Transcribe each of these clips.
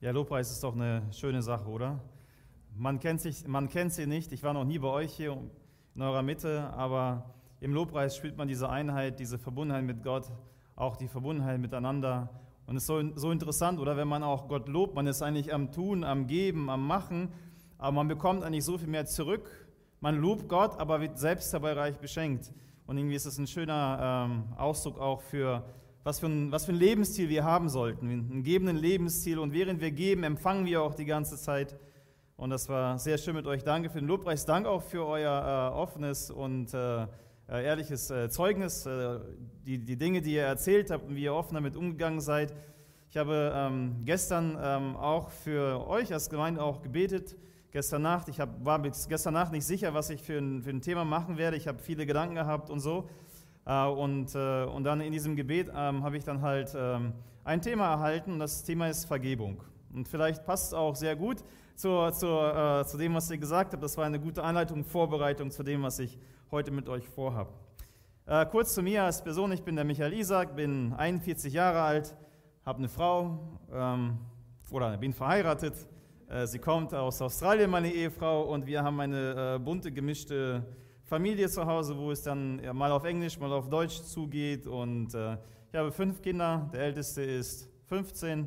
Ja, Lobpreis ist doch eine schöne Sache, oder? Man kennt, sich, man kennt sie nicht. Ich war noch nie bei euch hier in eurer Mitte, aber im Lobpreis spürt man diese Einheit, diese Verbundenheit mit Gott, auch die Verbundenheit miteinander. Und es ist so, so interessant, oder wenn man auch Gott lobt, man ist eigentlich am Tun, am Geben, am Machen, aber man bekommt eigentlich so viel mehr zurück. Man lobt Gott, aber wird selbst dabei reich beschenkt. Und irgendwie ist es ein schöner ähm, Ausdruck auch für was für, ein, was für ein Lebensstil wir haben sollten, einen gebenden Lebensstil. Und während wir geben, empfangen wir auch die ganze Zeit. Und das war sehr schön mit euch. Danke für den Lobpreis. Danke auch für euer äh, offenes und äh, äh ehrliches äh, Zeugnis, äh, die, die Dinge, die ihr erzählt habt und wie ihr offen damit umgegangen seid. Ich habe ähm, gestern ähm, auch für euch als Gemeinde auch gebetet. Gestern Nacht, ich hab, war gestern Nacht nicht sicher, was ich für ein, für ein Thema machen werde. Ich habe viele Gedanken gehabt und so. Äh, und, äh, und dann in diesem Gebet ähm, habe ich dann halt ähm, ein Thema erhalten und das Thema ist Vergebung. Und vielleicht passt es auch sehr gut zu, zu, äh, zu dem, was ihr gesagt habt. Das war eine gute Anleitung, Vorbereitung zu dem, was ich heute mit euch vorhabe. Kurz zu mir als Person, ich bin der Michael Isaac, bin 41 Jahre alt, habe eine Frau ähm, oder bin verheiratet. Sie kommt aus Australien, meine Ehefrau, und wir haben eine bunte, gemischte Familie zu Hause, wo es dann mal auf Englisch, mal auf Deutsch zugeht. Und äh, ich habe fünf Kinder. Der älteste ist 15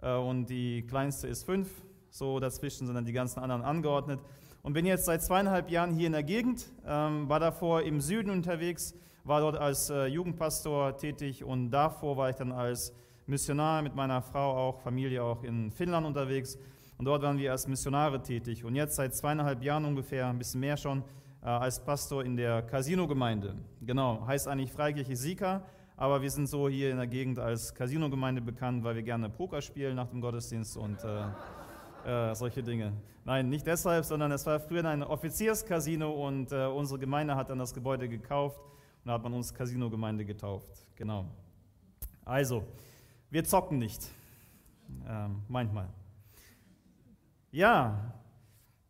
äh, und die kleinste ist fünf. So dazwischen sind dann die ganzen anderen angeordnet. Und bin jetzt seit zweieinhalb Jahren hier in der Gegend, ähm, war davor im Süden unterwegs, war dort als äh, Jugendpastor tätig und davor war ich dann als Missionar mit meiner Frau auch, Familie auch in Finnland unterwegs. Und dort waren wir als Missionare tätig. Und jetzt seit zweieinhalb Jahren ungefähr, ein bisschen mehr schon, äh, als Pastor in der Casino-Gemeinde. Genau, heißt eigentlich Freikirche Sika, aber wir sind so hier in der Gegend als Casino-Gemeinde bekannt, weil wir gerne Poker spielen nach dem Gottesdienst und äh, äh, solche Dinge. Nein, nicht deshalb, sondern es war früher ein Offizierscasino und äh, unsere Gemeinde hat dann das Gebäude gekauft und da hat man uns Casino-Gemeinde getauft. Genau. Also, wir zocken nicht. Ähm, manchmal. Ja,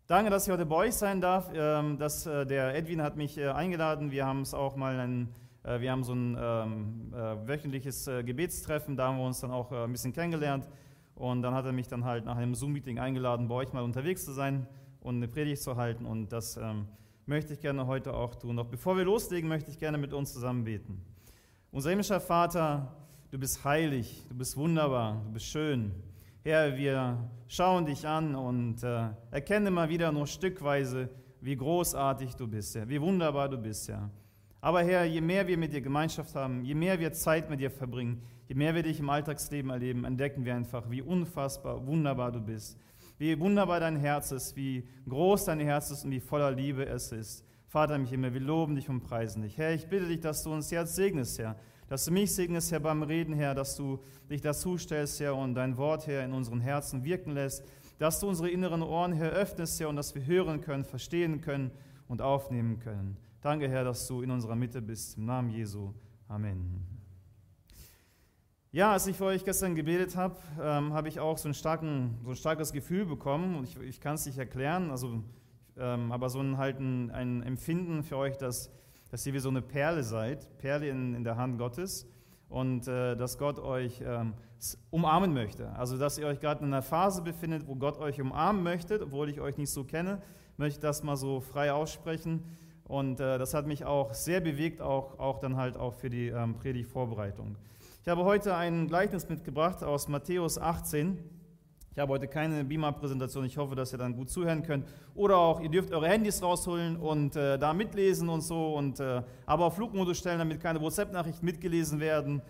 Danke, dass ich heute bei euch sein darf. Ähm, das, äh, der Edwin hat mich äh, eingeladen. Wir haben es auch mal ein, äh, wir haben so ein ähm, wöchentliches Gebetstreffen, da haben wir uns dann auch ein bisschen kennengelernt. Und dann hat er mich dann halt nach einem Zoom-Meeting eingeladen, bei euch mal unterwegs zu sein und eine Predigt zu halten. Und das ähm, möchte ich gerne heute auch tun. Doch bevor wir loslegen, möchte ich gerne mit uns zusammen beten. Unser himmlischer Vater, du bist heilig, du bist wunderbar, du bist schön. Herr, wir schauen dich an und äh, erkennen mal wieder nur stückweise, wie großartig du bist, Herr, wie wunderbar du bist, Herr. Aber Herr, je mehr wir mit dir Gemeinschaft haben, je mehr wir Zeit mit dir verbringen, je mehr wir dich im Alltagsleben erleben, entdecken wir einfach, wie unfassbar wunderbar du bist, wie wunderbar dein Herz ist, wie groß dein Herz ist und wie voller Liebe es ist. Vater mich immer, wir loben dich und preisen dich. Herr, ich bitte dich, dass du uns Herz segnest, Herr, dass du mich segnest, Herr, beim Reden, Herr, dass du dich dazu stellst, Herr, und dein Wort, Herr, in unseren Herzen wirken lässt, dass du unsere inneren Ohren, Herr, öffnest, Herr, und dass wir hören können, verstehen können und aufnehmen können. Danke, Herr, dass du in unserer Mitte bist. Im Namen Jesu. Amen. Ja, als ich für euch gestern gebetet habe, ähm, habe ich auch so, starken, so ein starkes Gefühl bekommen und ich, ich kann es nicht erklären, also, ähm, aber so ein, halt ein, ein Empfinden für euch, dass dass ihr wie so eine Perle seid, Perle in, in der Hand Gottes und äh, dass Gott euch ähm, umarmen möchte. Also dass ihr euch gerade in einer Phase befindet, wo Gott euch umarmen möchte, obwohl ich euch nicht so kenne, möchte ich das mal so frei aussprechen. Und äh, das hat mich auch sehr bewegt, auch, auch dann halt auch für die ähm, Predigtvorbereitung. Ich habe heute ein Gleichnis mitgebracht aus Matthäus 18. Ich habe heute keine Beamer-Präsentation. Ich hoffe, dass ihr dann gut zuhören könnt. Oder auch, ihr dürft eure Handys rausholen und äh, da mitlesen und so. Und, äh, aber auf Flugmodus stellen, damit keine WhatsApp-Nachrichten mitgelesen werden.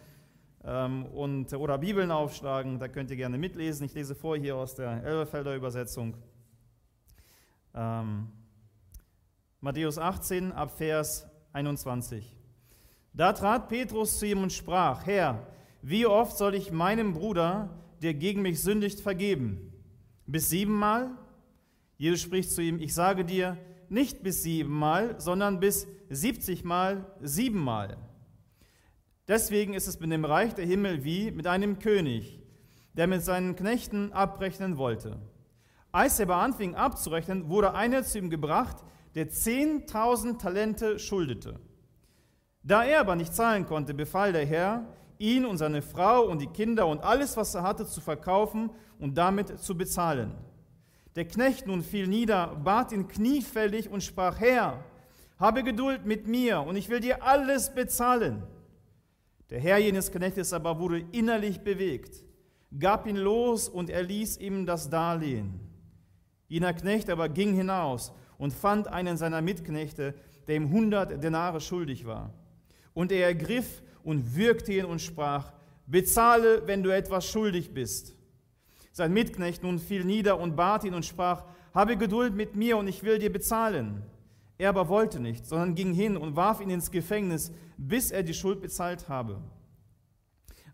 Ähm, und, oder Bibeln aufschlagen, da könnt ihr gerne mitlesen. Ich lese vor hier aus der Elberfelder Übersetzung. Ähm, Matthäus 18 ab Vers 21. Da trat Petrus zu ihm und sprach, Herr, wie oft soll ich meinem Bruder der gegen mich sündigt, vergeben? Bis siebenmal? Jesus spricht zu ihm, ich sage dir, nicht bis siebenmal, sondern bis siebzigmal siebenmal. Deswegen ist es mit dem Reich der Himmel wie mit einem König, der mit seinen Knechten abrechnen wollte. Als er aber anfing abzurechnen, wurde einer zu ihm gebracht, der zehntausend Talente schuldete. Da er aber nicht zahlen konnte, befahl der Herr, ihn und seine Frau und die Kinder und alles, was er hatte, zu verkaufen und damit zu bezahlen. Der Knecht nun fiel nieder, bat ihn kniefällig und sprach, Herr, habe Geduld mit mir und ich will dir alles bezahlen. Der Herr jenes Knechtes aber wurde innerlich bewegt, gab ihn los und erließ ihm das Darlehen. Jener Knecht aber ging hinaus und fand einen seiner Mitknechte, der ihm hundert Denare schuldig war. Und er ergriff und würgte ihn und sprach, bezahle, wenn du etwas schuldig bist. Sein Mitknecht nun fiel nieder und bat ihn und sprach, habe Geduld mit mir und ich will dir bezahlen. Er aber wollte nicht, sondern ging hin und warf ihn ins Gefängnis, bis er die Schuld bezahlt habe.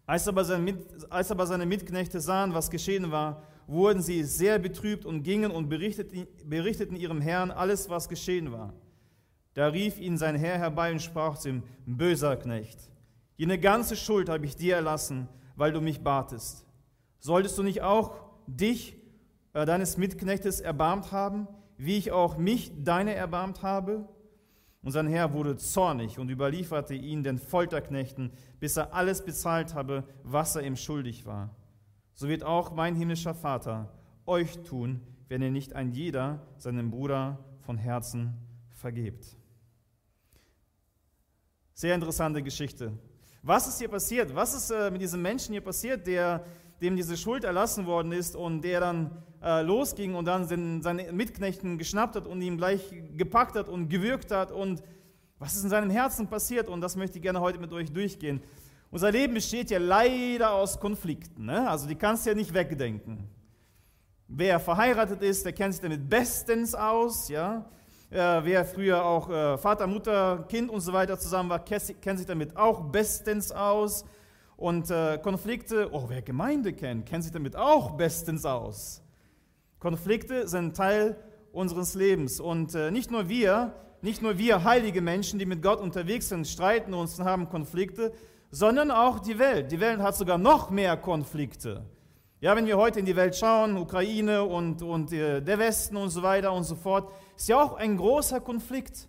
Als aber, seine Mitknechte sahen, was geschehen war, wurden sie sehr betrübt und gingen und berichteten ihrem Herrn alles, was geschehen war. Da rief ihn sein Herr herbei und sprach zu ihm, böser Knecht, jene ganze Schuld habe ich dir erlassen, weil du mich batest. Solltest du nicht auch dich, äh, deines Mitknechtes, erbarmt haben, wie ich auch mich, deine, erbarmt habe? Und sein Herr wurde zornig und überlieferte ihn den Folterknechten, bis er alles bezahlt habe, was er ihm schuldig war. So wird auch mein himmlischer Vater euch tun, wenn ihr nicht ein jeder seinem Bruder von Herzen vergebt. Sehr interessante Geschichte. Was ist hier passiert? Was ist äh, mit diesem Menschen hier passiert, der, dem diese Schuld erlassen worden ist und der dann äh, losging und dann den, seine Mitknechten geschnappt hat und ihn gleich gepackt hat und gewürgt hat und was ist in seinem Herzen passiert? Und das möchte ich gerne heute mit euch durchgehen. Unser Leben besteht ja leider aus Konflikten. Ne? Also die kannst du ja nicht wegdenken. Wer verheiratet ist, der kennt sich damit bestens aus. Ja? Äh, wer früher auch äh, Vater, Mutter, Kind und so weiter zusammen war, kennt sich damit auch bestens aus. Und äh, Konflikte, oh, wer Gemeinde kennt, kennt sich damit auch bestens aus. Konflikte sind Teil unseres Lebens. Und äh, nicht nur wir, nicht nur wir heilige Menschen, die mit Gott unterwegs sind, streiten uns und haben Konflikte, sondern auch die Welt. Die Welt hat sogar noch mehr Konflikte. Ja, wenn wir heute in die Welt schauen, Ukraine und, und äh, der Westen und so weiter und so fort, ist ja auch ein großer Konflikt.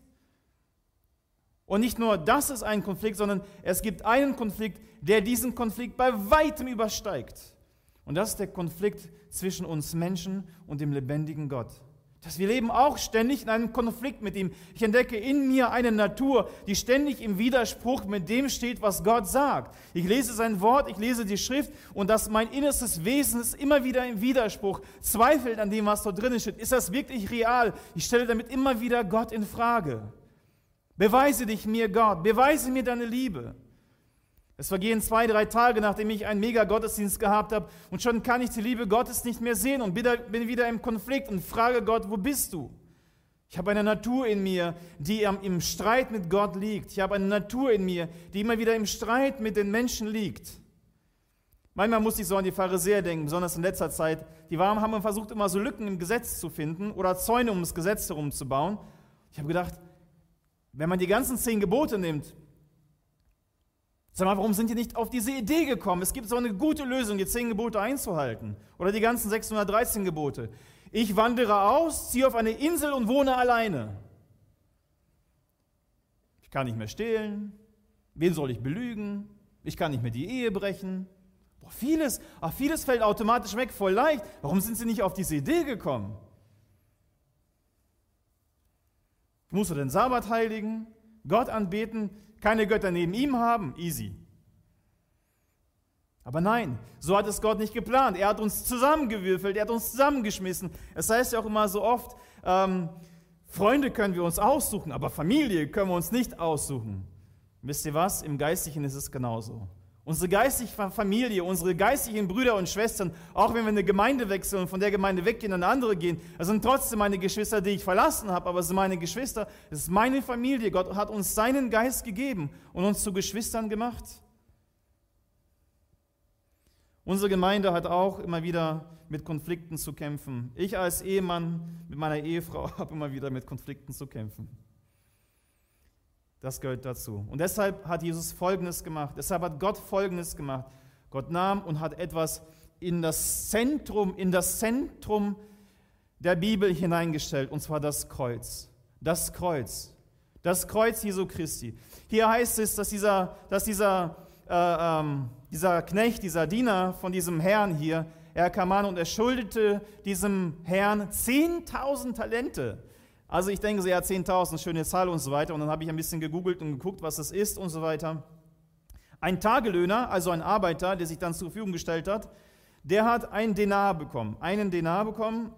Und nicht nur das ist ein Konflikt, sondern es gibt einen Konflikt, der diesen Konflikt bei weitem übersteigt. Und das ist der Konflikt zwischen uns Menschen und dem lebendigen Gott. Dass wir leben auch ständig in einem Konflikt mit ihm. Ich entdecke in mir eine Natur, die ständig im Widerspruch mit dem steht, was Gott sagt. Ich lese sein Wort, ich lese die Schrift und dass mein innerstes Wesen ist immer wieder im Widerspruch, zweifelt an dem, was dort drin steht. Ist das wirklich real? Ich stelle damit immer wieder Gott in Frage. Beweise dich mir, Gott, beweise mir deine Liebe. Es vergehen zwei, drei Tage, nachdem ich einen Mega-Gottesdienst gehabt habe und schon kann ich die Liebe Gottes nicht mehr sehen und bin wieder im Konflikt und frage Gott, wo bist du? Ich habe eine Natur in mir, die im Streit mit Gott liegt. Ich habe eine Natur in mir, die immer wieder im Streit mit den Menschen liegt. Manchmal muss ich so an die Pharisäer denken, besonders in letzter Zeit. Die haben versucht, immer so Lücken im Gesetz zu finden oder Zäune um das Gesetz herum zu bauen. Ich habe gedacht, wenn man die ganzen zehn Gebote nimmt Sag mal, warum sind die nicht auf diese Idee gekommen? Es gibt so eine gute Lösung, die zehn Gebote einzuhalten. Oder die ganzen 613 Gebote. Ich wandere aus, ziehe auf eine Insel und wohne alleine. Ich kann nicht mehr stehlen. Wen soll ich belügen? Ich kann nicht mehr die Ehe brechen. Boah, vieles, ach, vieles fällt automatisch weg, voll leicht. Warum sind sie nicht auf diese Idee gekommen? Musst du den Sabbat heiligen, Gott anbeten, keine Götter neben ihm haben, easy. Aber nein, so hat es Gott nicht geplant. Er hat uns zusammengewürfelt, er hat uns zusammengeschmissen. Es heißt ja auch immer so oft, ähm, Freunde können wir uns aussuchen, aber Familie können wir uns nicht aussuchen. Wisst ihr was? Im Geistlichen ist es genauso. Unsere geistliche Familie, unsere geistlichen Brüder und Schwestern, auch wenn wir eine Gemeinde wechseln und von der Gemeinde weggehen und eine andere gehen, das sind trotzdem meine Geschwister, die ich verlassen habe, aber es sind meine Geschwister, es ist meine Familie. Gott hat uns seinen Geist gegeben und uns zu Geschwistern gemacht. Unsere Gemeinde hat auch immer wieder mit Konflikten zu kämpfen. Ich als Ehemann mit meiner Ehefrau habe immer wieder mit Konflikten zu kämpfen. Das gehört dazu. Und deshalb hat Jesus Folgendes gemacht. Deshalb hat Gott Folgendes gemacht. Gott nahm und hat etwas in das Zentrum, in das Zentrum der Bibel hineingestellt, und zwar das Kreuz. Das Kreuz. Das Kreuz Jesu Christi. Hier heißt es, dass dieser, dass dieser äh, ähm, dieser Knecht, dieser Diener von diesem Herrn hier, er kam an und er schuldete diesem Herrn 10.000 Talente. Also ich denke so, ja, 10.000, schöne Zahl und so weiter. Und dann habe ich ein bisschen gegoogelt und geguckt, was das ist und so weiter. Ein Tagelöhner, also ein Arbeiter, der sich dann zur Verfügung gestellt hat, der hat einen Denar bekommen. Einen Denar bekommen,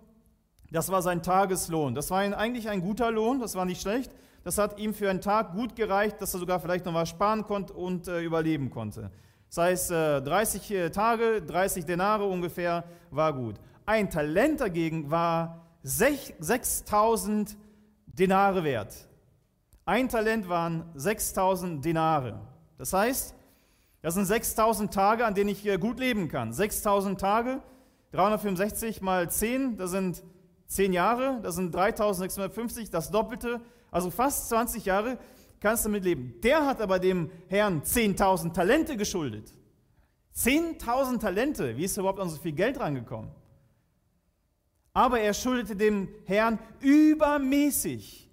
das war sein Tageslohn. Das war eigentlich ein guter Lohn, das war nicht schlecht. Das hat ihm für einen Tag gut gereicht, dass er sogar vielleicht noch was sparen konnte und äh, überleben konnte. Das heißt, äh, 30 äh, Tage, 30 Denare ungefähr, war gut. Ein Talent dagegen war 6000 Denare wert. Ein Talent waren 6000 Denare. Das heißt, das sind 6000 Tage, an denen ich gut leben kann. 6000 Tage, 365 mal 10, das sind 10 Jahre, das sind 3650, das Doppelte, also fast 20 Jahre kannst du damit leben. Der hat aber dem Herrn 10.000 Talente geschuldet. 10.000 Talente, wie ist überhaupt an so viel Geld rangekommen? Aber er schuldete dem Herrn übermäßig.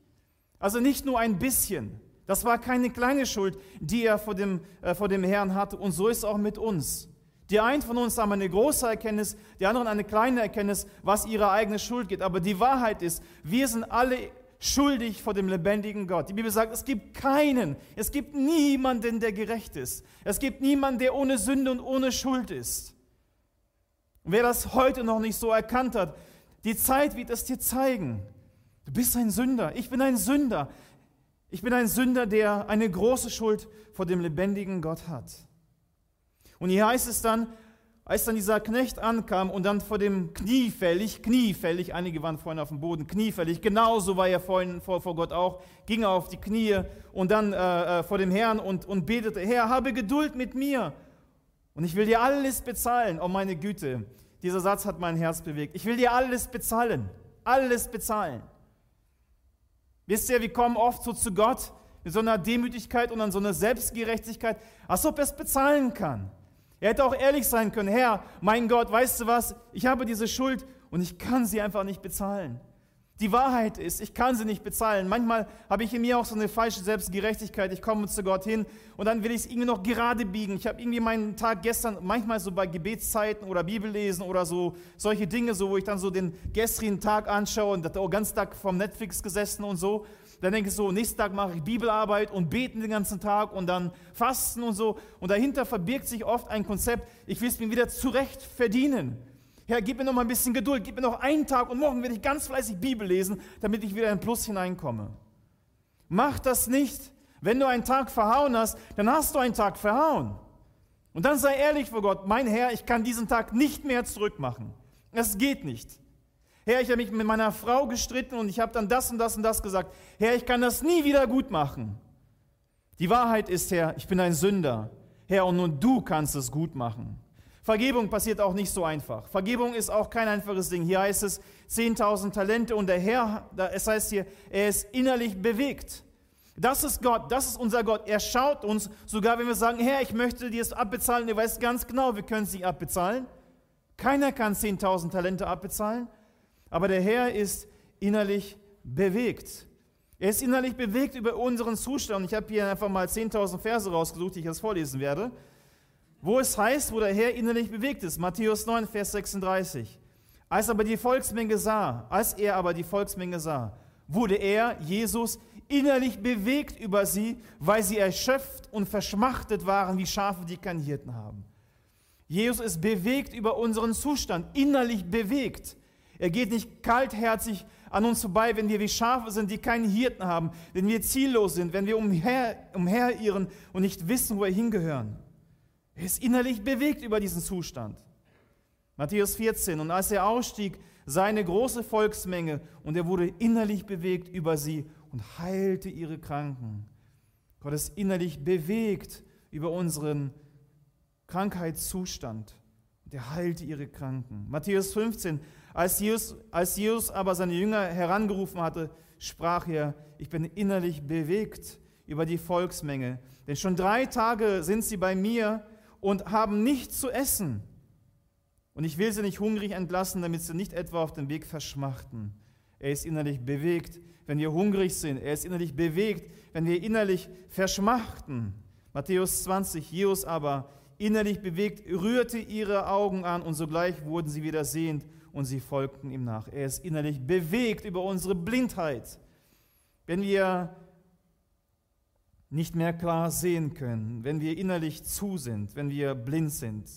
Also nicht nur ein bisschen. Das war keine kleine Schuld, die er vor dem, äh, vor dem Herrn hatte. Und so ist es auch mit uns. Die einen von uns haben eine große Erkenntnis, die anderen eine kleine Erkenntnis, was ihre eigene Schuld geht. Aber die Wahrheit ist, wir sind alle schuldig vor dem lebendigen Gott. Die Bibel sagt, es gibt keinen, es gibt niemanden, der gerecht ist. Es gibt niemanden, der ohne Sünde und ohne Schuld ist. Und wer das heute noch nicht so erkannt hat, die Zeit wird es dir zeigen. Du bist ein Sünder, ich bin ein Sünder. Ich bin ein Sünder, der eine große Schuld vor dem lebendigen Gott hat. Und hier heißt es dann, als dann dieser Knecht ankam und dann vor dem kniefällig, kniefällig, einige waren vorhin auf dem Boden, kniefällig, genauso war er vorhin vor, vor Gott auch, ging er auf die Knie und dann äh, äh, vor dem Herrn und, und betete, Herr, habe Geduld mit mir und ich will dir alles bezahlen, oh meine Güte. Dieser Satz hat mein Herz bewegt. Ich will dir alles bezahlen, alles bezahlen. Wisst ihr, wir kommen oft so zu Gott mit so einer Demütigkeit und an so einer Selbstgerechtigkeit, als ob er es bezahlen kann. Er hätte auch ehrlich sein können, Herr, mein Gott, weißt du was, ich habe diese Schuld und ich kann sie einfach nicht bezahlen. Die Wahrheit ist, ich kann sie nicht bezahlen. Manchmal habe ich in mir auch so eine falsche Selbstgerechtigkeit. Ich komme zu Gott hin und dann will ich es irgendwie noch gerade biegen. Ich habe irgendwie meinen Tag gestern, manchmal so bei Gebetszeiten oder Bibellesen oder so, solche Dinge, so, wo ich dann so den gestrigen Tag anschaue und den ganzen Tag vom Netflix gesessen und so. Dann denke ich so, nächsten Tag mache ich Bibelarbeit und beten den ganzen Tag und dann fasten und so. Und dahinter verbirgt sich oft ein Konzept, ich will es mir wieder zurecht verdienen. Herr, gib mir noch mal ein bisschen Geduld, gib mir noch einen Tag und morgen werde ich ganz fleißig Bibel lesen, damit ich wieder in Plus hineinkomme. Mach das nicht. Wenn du einen Tag verhauen hast, dann hast du einen Tag verhauen. Und dann sei ehrlich vor Gott, mein Herr, ich kann diesen Tag nicht mehr zurückmachen. Es geht nicht. Herr, ich habe mich mit meiner Frau gestritten und ich habe dann das und das und das gesagt. Herr, ich kann das nie wieder gut machen. Die Wahrheit ist, Herr, ich bin ein Sünder. Herr, und nur du kannst es gut machen. Vergebung passiert auch nicht so einfach. Vergebung ist auch kein einfaches Ding. Hier heißt es 10.000 Talente und der Herr, es heißt hier, er ist innerlich bewegt. Das ist Gott, das ist unser Gott. Er schaut uns, sogar wenn wir sagen, Herr, ich möchte dir es abbezahlen, er weiß ganz genau, wir können es nicht abbezahlen. Keiner kann 10.000 Talente abbezahlen. Aber der Herr ist innerlich bewegt. Er ist innerlich bewegt über unseren Zustand. Ich habe hier einfach mal 10.000 Verse rausgesucht, die ich jetzt vorlesen werde, wo es heißt, wo der Herr innerlich bewegt ist. Matthäus 9, Vers 36. Als aber die Volksmenge sah, als er aber die Volksmenge sah, wurde er, Jesus, innerlich bewegt über sie, weil sie erschöpft und verschmachtet waren wie Schafe, die keinen Hirten haben. Jesus ist bewegt über unseren Zustand, innerlich bewegt. Er geht nicht kaltherzig an uns vorbei, wenn wir wie Schafe sind, die keinen Hirten haben, wenn wir ziellos sind, wenn wir umher, umherirren und nicht wissen, wo wir hingehören. Er ist innerlich bewegt über diesen Zustand. Matthäus 14. Und als er ausstieg, sah eine große Volksmenge und er wurde innerlich bewegt über sie und heilte ihre Kranken. Gott ist innerlich bewegt über unseren Krankheitszustand und er heilte ihre Kranken. Matthäus 15. Als Jesus, als Jesus aber seine Jünger herangerufen hatte, sprach er, ich bin innerlich bewegt über die Volksmenge, denn schon drei Tage sind sie bei mir und haben nichts zu essen. Und ich will sie nicht hungrig entlassen, damit sie nicht etwa auf dem Weg verschmachten. Er ist innerlich bewegt, wenn wir hungrig sind. Er ist innerlich bewegt, wenn wir innerlich verschmachten. Matthäus 20, Jesus aber, innerlich bewegt, rührte ihre Augen an und sogleich wurden sie wieder sehend und sie folgten ihm nach. Er ist innerlich bewegt über unsere Blindheit. Wenn wir nicht mehr klar sehen können, wenn wir innerlich zu sind, wenn wir blind sind.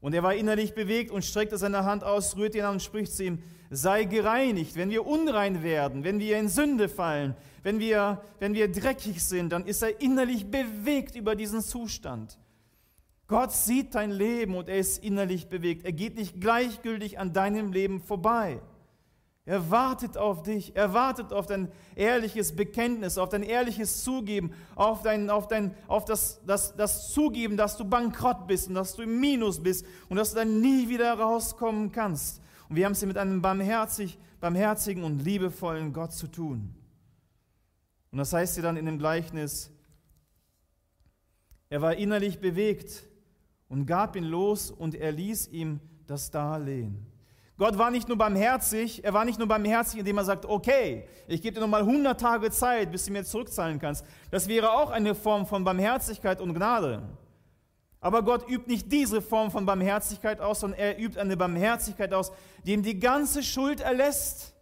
Und er war innerlich bewegt und streckte seine Hand aus, rührte ihn an und spricht zu ihm, sei gereinigt. Wenn wir unrein werden, wenn wir in Sünde fallen, wenn wir, wenn wir dreckig sind, dann ist er innerlich bewegt über diesen Zustand. Gott sieht dein Leben und er ist innerlich bewegt. Er geht nicht gleichgültig an deinem Leben vorbei. Er wartet auf dich, er wartet auf dein ehrliches Bekenntnis, auf dein ehrliches Zugeben, auf, dein, auf, dein, auf das, das, das Zugeben, dass du bankrott bist und dass du im Minus bist und dass du dann nie wieder rauskommen kannst. Und wir haben es hier mit einem barmherzig, barmherzigen und liebevollen Gott zu tun. Und das heißt hier dann in dem Gleichnis, er war innerlich bewegt und gab ihn los und er ließ ihm das Darlehen. Gott war nicht nur barmherzig, er war nicht nur barmherzig, indem er sagt, okay, ich gebe dir nochmal 100 Tage Zeit, bis du mir zurückzahlen kannst. Das wäre auch eine Form von Barmherzigkeit und Gnade. Aber Gott übt nicht diese Form von Barmherzigkeit aus, sondern er übt eine Barmherzigkeit aus, die ihm die ganze Schuld erlässt.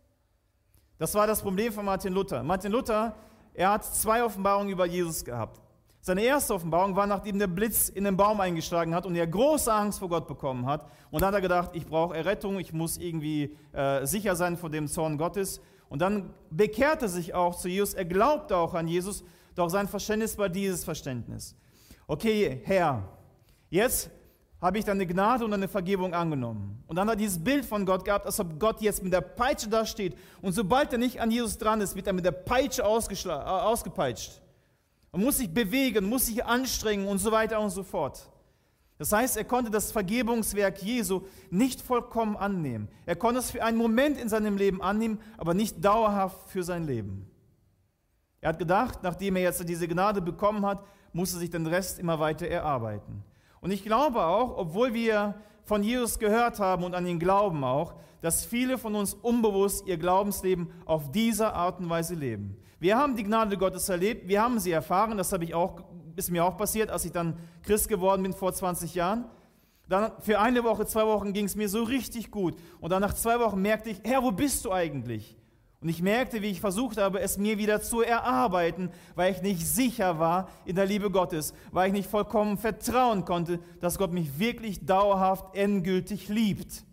Das war das Problem von Martin Luther. Martin Luther, er hat zwei Offenbarungen über Jesus gehabt. Seine erste Offenbarung war, nachdem der Blitz in den Baum eingeschlagen hat und er große Angst vor Gott bekommen hat. Und dann hat er gedacht, ich brauche Errettung, ich muss irgendwie äh, sicher sein vor dem Zorn Gottes. Und dann bekehrte er sich auch zu Jesus, er glaubte auch an Jesus, doch sein Verständnis war dieses Verständnis. Okay, Herr, jetzt habe ich deine Gnade und deine Vergebung angenommen. Und dann hat er dieses Bild von Gott gehabt, als ob Gott jetzt mit der Peitsche da steht. Und sobald er nicht an Jesus dran ist, wird er mit der Peitsche äh, ausgepeitscht. Man muss sich bewegen, muss sich anstrengen und so weiter und so fort. Das heißt, er konnte das Vergebungswerk Jesu nicht vollkommen annehmen. Er konnte es für einen Moment in seinem Leben annehmen, aber nicht dauerhaft für sein Leben. Er hat gedacht, nachdem er jetzt diese Gnade bekommen hat, muss er sich den Rest immer weiter erarbeiten. Und ich glaube auch, obwohl wir von Jesus gehört haben und an ihn glauben auch, dass viele von uns unbewusst ihr Glaubensleben auf diese Art und Weise leben. Wir haben die Gnade Gottes erlebt, wir haben sie erfahren, das habe ich auch, ist mir auch passiert, als ich dann Christ geworden bin vor 20 Jahren. Dann für eine Woche, zwei Wochen ging es mir so richtig gut. Und dann nach zwei Wochen merkte ich, Herr, wo bist du eigentlich? Und ich merkte, wie ich versucht habe, es mir wieder zu erarbeiten, weil ich nicht sicher war in der Liebe Gottes, weil ich nicht vollkommen vertrauen konnte, dass Gott mich wirklich dauerhaft endgültig liebt.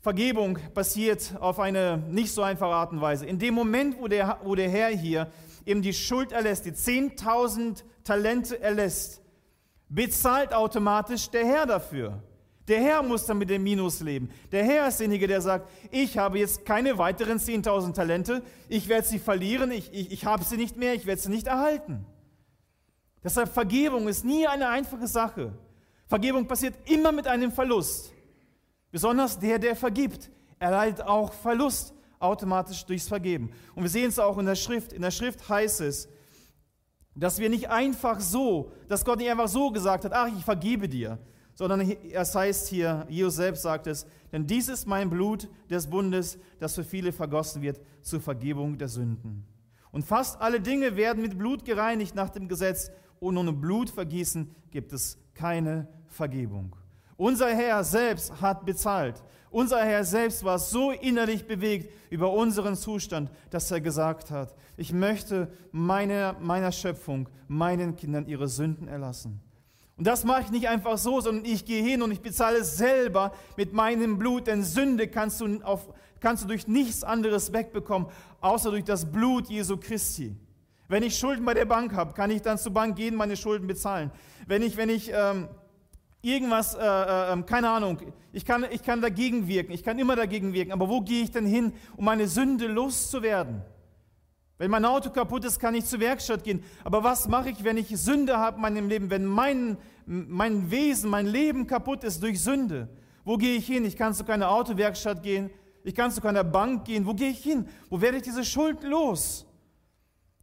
Vergebung passiert auf eine nicht so einfache Art und Weise. In dem Moment, wo der, wo der Herr hier eben die Schuld erlässt, die 10.000 Talente erlässt, bezahlt automatisch der Herr dafür. Der Herr muss dann mit dem Minus leben. Der Herr ist derjenige, der sagt, ich habe jetzt keine weiteren 10.000 Talente, ich werde sie verlieren, ich, ich, ich habe sie nicht mehr, ich werde sie nicht erhalten. Deshalb Vergebung ist nie eine einfache Sache. Vergebung passiert immer mit einem Verlust. Besonders der, der vergibt, erleidet auch Verlust automatisch durchs Vergeben. Und wir sehen es auch in der Schrift. In der Schrift heißt es, dass wir nicht einfach so, dass Gott nicht einfach so gesagt hat, ach, ich vergebe dir, sondern es heißt hier, Jesus selbst sagt es, denn dies ist mein Blut des Bundes, das für viele vergossen wird zur Vergebung der Sünden. Und fast alle Dinge werden mit Blut gereinigt nach dem Gesetz und ohne Blutvergießen gibt es keine Vergebung. Unser Herr selbst hat bezahlt. Unser Herr selbst war so innerlich bewegt über unseren Zustand, dass er gesagt hat, ich möchte meiner, meiner Schöpfung, meinen Kindern ihre Sünden erlassen. Und das mache ich nicht einfach so, sondern ich gehe hin und ich bezahle selber mit meinem Blut, denn Sünde kannst du, auf, kannst du durch nichts anderes wegbekommen, außer durch das Blut Jesu Christi. Wenn ich Schulden bei der Bank habe, kann ich dann zur Bank gehen, meine Schulden bezahlen. Wenn ich, wenn ich ähm, irgendwas, äh, äh, ähm, keine Ahnung, ich kann, ich kann dagegen wirken, ich kann immer dagegen wirken, aber wo gehe ich denn hin, um meine Sünde loszuwerden? Wenn mein Auto kaputt ist, kann ich zur Werkstatt gehen. Aber was mache ich, wenn ich Sünde habe in meinem Leben, wenn mein, mein Wesen, mein Leben kaputt ist durch Sünde? Wo gehe ich hin? Ich kann zu keiner Autowerkstatt gehen, ich kann zu keiner Bank gehen. Wo gehe ich hin? Wo werde ich diese Schuld los?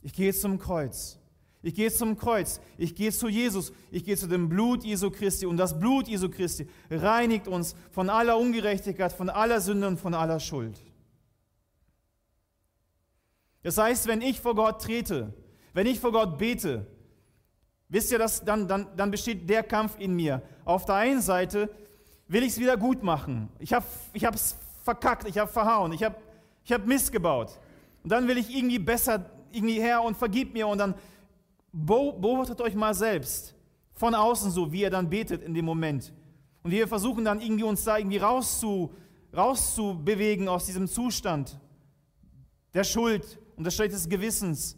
Ich gehe zum Kreuz. Ich gehe zum Kreuz, ich gehe zu Jesus, ich gehe zu dem Blut Jesu Christi und das Blut Jesu Christi reinigt uns von aller Ungerechtigkeit, von aller Sünde und von aller Schuld. Das heißt, wenn ich vor Gott trete, Wenn ich vor Gott bete, wisst ihr, dass, dann, dann, dann besteht der Kampf in mir. Auf der einen Seite will ich es wieder gut machen. Ich habe es verkackt, ich habe verhauen, ich habe ich hab Mist gebaut. Und dann will ich irgendwie besser irgendwie her und vergib mir und dann beobachtet euch mal selbst von außen so, wie ihr dann betet in dem Moment. Und wir versuchen dann irgendwie uns da irgendwie rauszu, rauszubewegen aus diesem Zustand der Schuld und des schlechten Gewissens.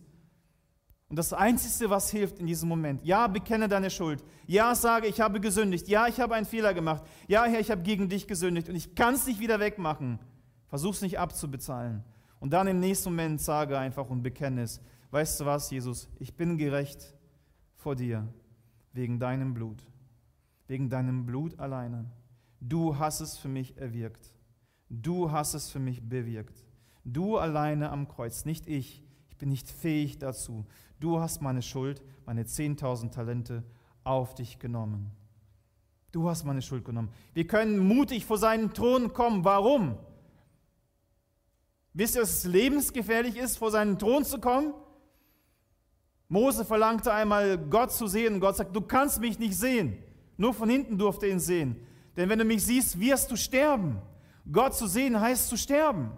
Und das Einzige, was hilft in diesem Moment, ja, bekenne deine Schuld. Ja, sage, ich habe gesündigt. Ja, ich habe einen Fehler gemacht. Ja, Herr, ich habe gegen dich gesündigt und ich kann es nicht wieder wegmachen. Versuch es nicht abzubezahlen. Und dann im nächsten Moment sage einfach und bekenne es. Weißt du was, Jesus? Ich bin gerecht vor dir wegen deinem Blut. Wegen deinem Blut alleine. Du hast es für mich erwirkt. Du hast es für mich bewirkt. Du alleine am Kreuz, nicht ich. Ich bin nicht fähig dazu. Du hast meine Schuld, meine 10.000 Talente auf dich genommen. Du hast meine Schuld genommen. Wir können mutig vor seinen Thron kommen. Warum? Wisst ihr, dass es lebensgefährlich ist, vor seinen Thron zu kommen? Mose verlangte einmal, Gott zu sehen. Gott sagt, du kannst mich nicht sehen. Nur von hinten durfte er ihn sehen. Denn wenn du mich siehst, wirst du sterben. Gott zu sehen heißt zu sterben.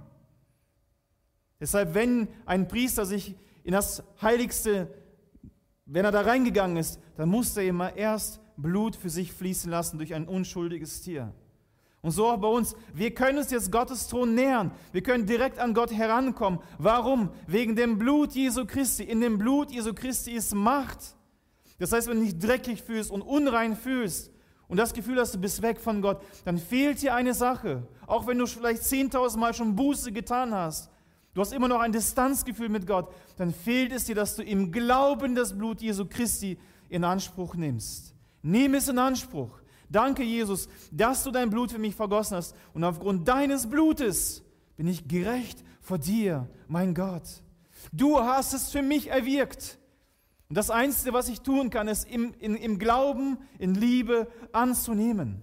Deshalb, wenn ein Priester sich in das Heiligste, wenn er da reingegangen ist, dann musste er immer erst Blut für sich fließen lassen durch ein unschuldiges Tier. Und so auch bei uns, wir können uns jetzt Gottes Thron nähern. Wir können direkt an Gott herankommen. Warum? Wegen dem Blut Jesu Christi. In dem Blut Jesu Christi ist Macht. Das heißt, wenn du dich dreckig fühlst und unrein fühlst und das Gefühl hast, du bist weg von Gott, dann fehlt dir eine Sache. Auch wenn du vielleicht 10.000 Mal schon Buße getan hast, du hast immer noch ein Distanzgefühl mit Gott, dann fehlt es dir, dass du im Glauben das Blut Jesu Christi in Anspruch nimmst. Nimm es in Anspruch. Danke, Jesus, dass du dein Blut für mich vergossen hast. Und aufgrund deines Blutes bin ich gerecht vor dir, mein Gott. Du hast es für mich erwirkt. Und das Einzige, was ich tun kann, ist im, in, im Glauben, in Liebe anzunehmen.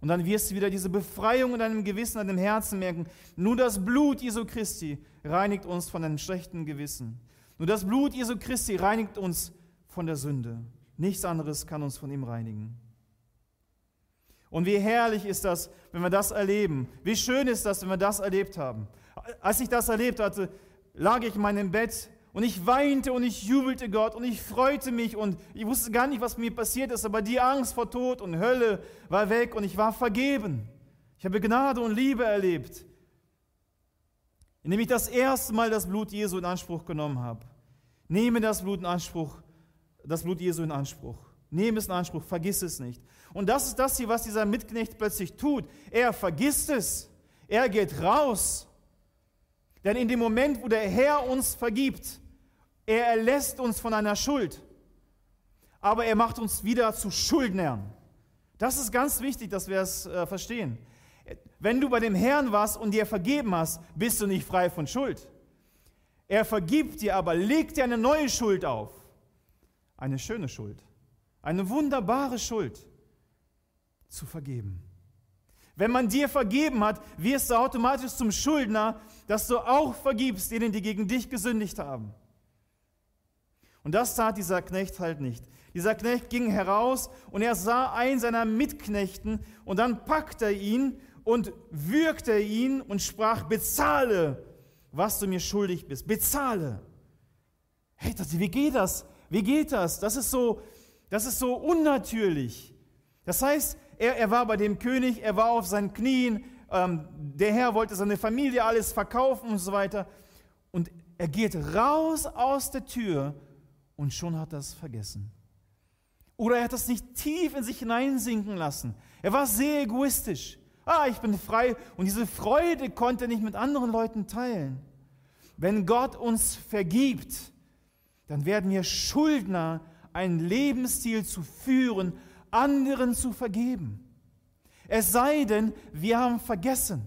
Und dann wirst du wieder diese Befreiung in deinem Gewissen, in deinem Herzen merken. Nur das Blut Jesu Christi reinigt uns von einem schlechten Gewissen. Nur das Blut Jesu Christi reinigt uns von der Sünde. Nichts anderes kann uns von ihm reinigen. Und wie herrlich ist das, wenn wir das erleben. Wie schön ist das, wenn wir das erlebt haben. Als ich das erlebt hatte, lag ich in meinem Bett und ich weinte und ich jubelte Gott und ich freute mich und ich wusste gar nicht, was mir passiert ist, aber die Angst vor Tod und Hölle war weg und ich war vergeben. Ich habe Gnade und Liebe erlebt, indem ich das erste Mal das Blut Jesu in Anspruch genommen habe. Nehme das Blut in Anspruch, das Blut Jesu in Anspruch. Nehme es in Anspruch, vergiss es nicht. Und das ist das hier, was dieser Mitknecht plötzlich tut. Er vergisst es. Er geht raus. Denn in dem Moment, wo der Herr uns vergibt, er erlässt uns von einer Schuld, aber er macht uns wieder zu Schuldnern. Das ist ganz wichtig, dass wir es äh, verstehen. Wenn du bei dem Herrn warst und dir vergeben hast, bist du nicht frei von Schuld. Er vergibt dir, aber legt dir eine neue Schuld auf. Eine schöne Schuld. Eine wunderbare Schuld zu vergeben. Wenn man dir vergeben hat, wirst du automatisch zum Schuldner, dass du auch vergibst denen, die gegen dich gesündigt haben. Und das tat dieser Knecht halt nicht. Dieser Knecht ging heraus und er sah einen seiner Mitknechten und dann packte er ihn und würgte ihn und sprach, bezahle, was du mir schuldig bist. Bezahle. Hey, wie geht das? Wie geht das? Das ist so, das ist so unnatürlich. Das heißt, er, er war bei dem König, er war auf seinen Knien, ähm, der Herr wollte seine Familie alles verkaufen und so weiter. Und er geht raus aus der Tür und schon hat er es vergessen. Oder er hat das nicht tief in sich hineinsinken lassen. Er war sehr egoistisch. Ah, ich bin frei und diese Freude konnte er nicht mit anderen Leuten teilen. Wenn Gott uns vergibt, dann werden wir Schuldner, einen Lebensstil zu führen, anderen zu vergeben. Es sei denn, wir haben vergessen.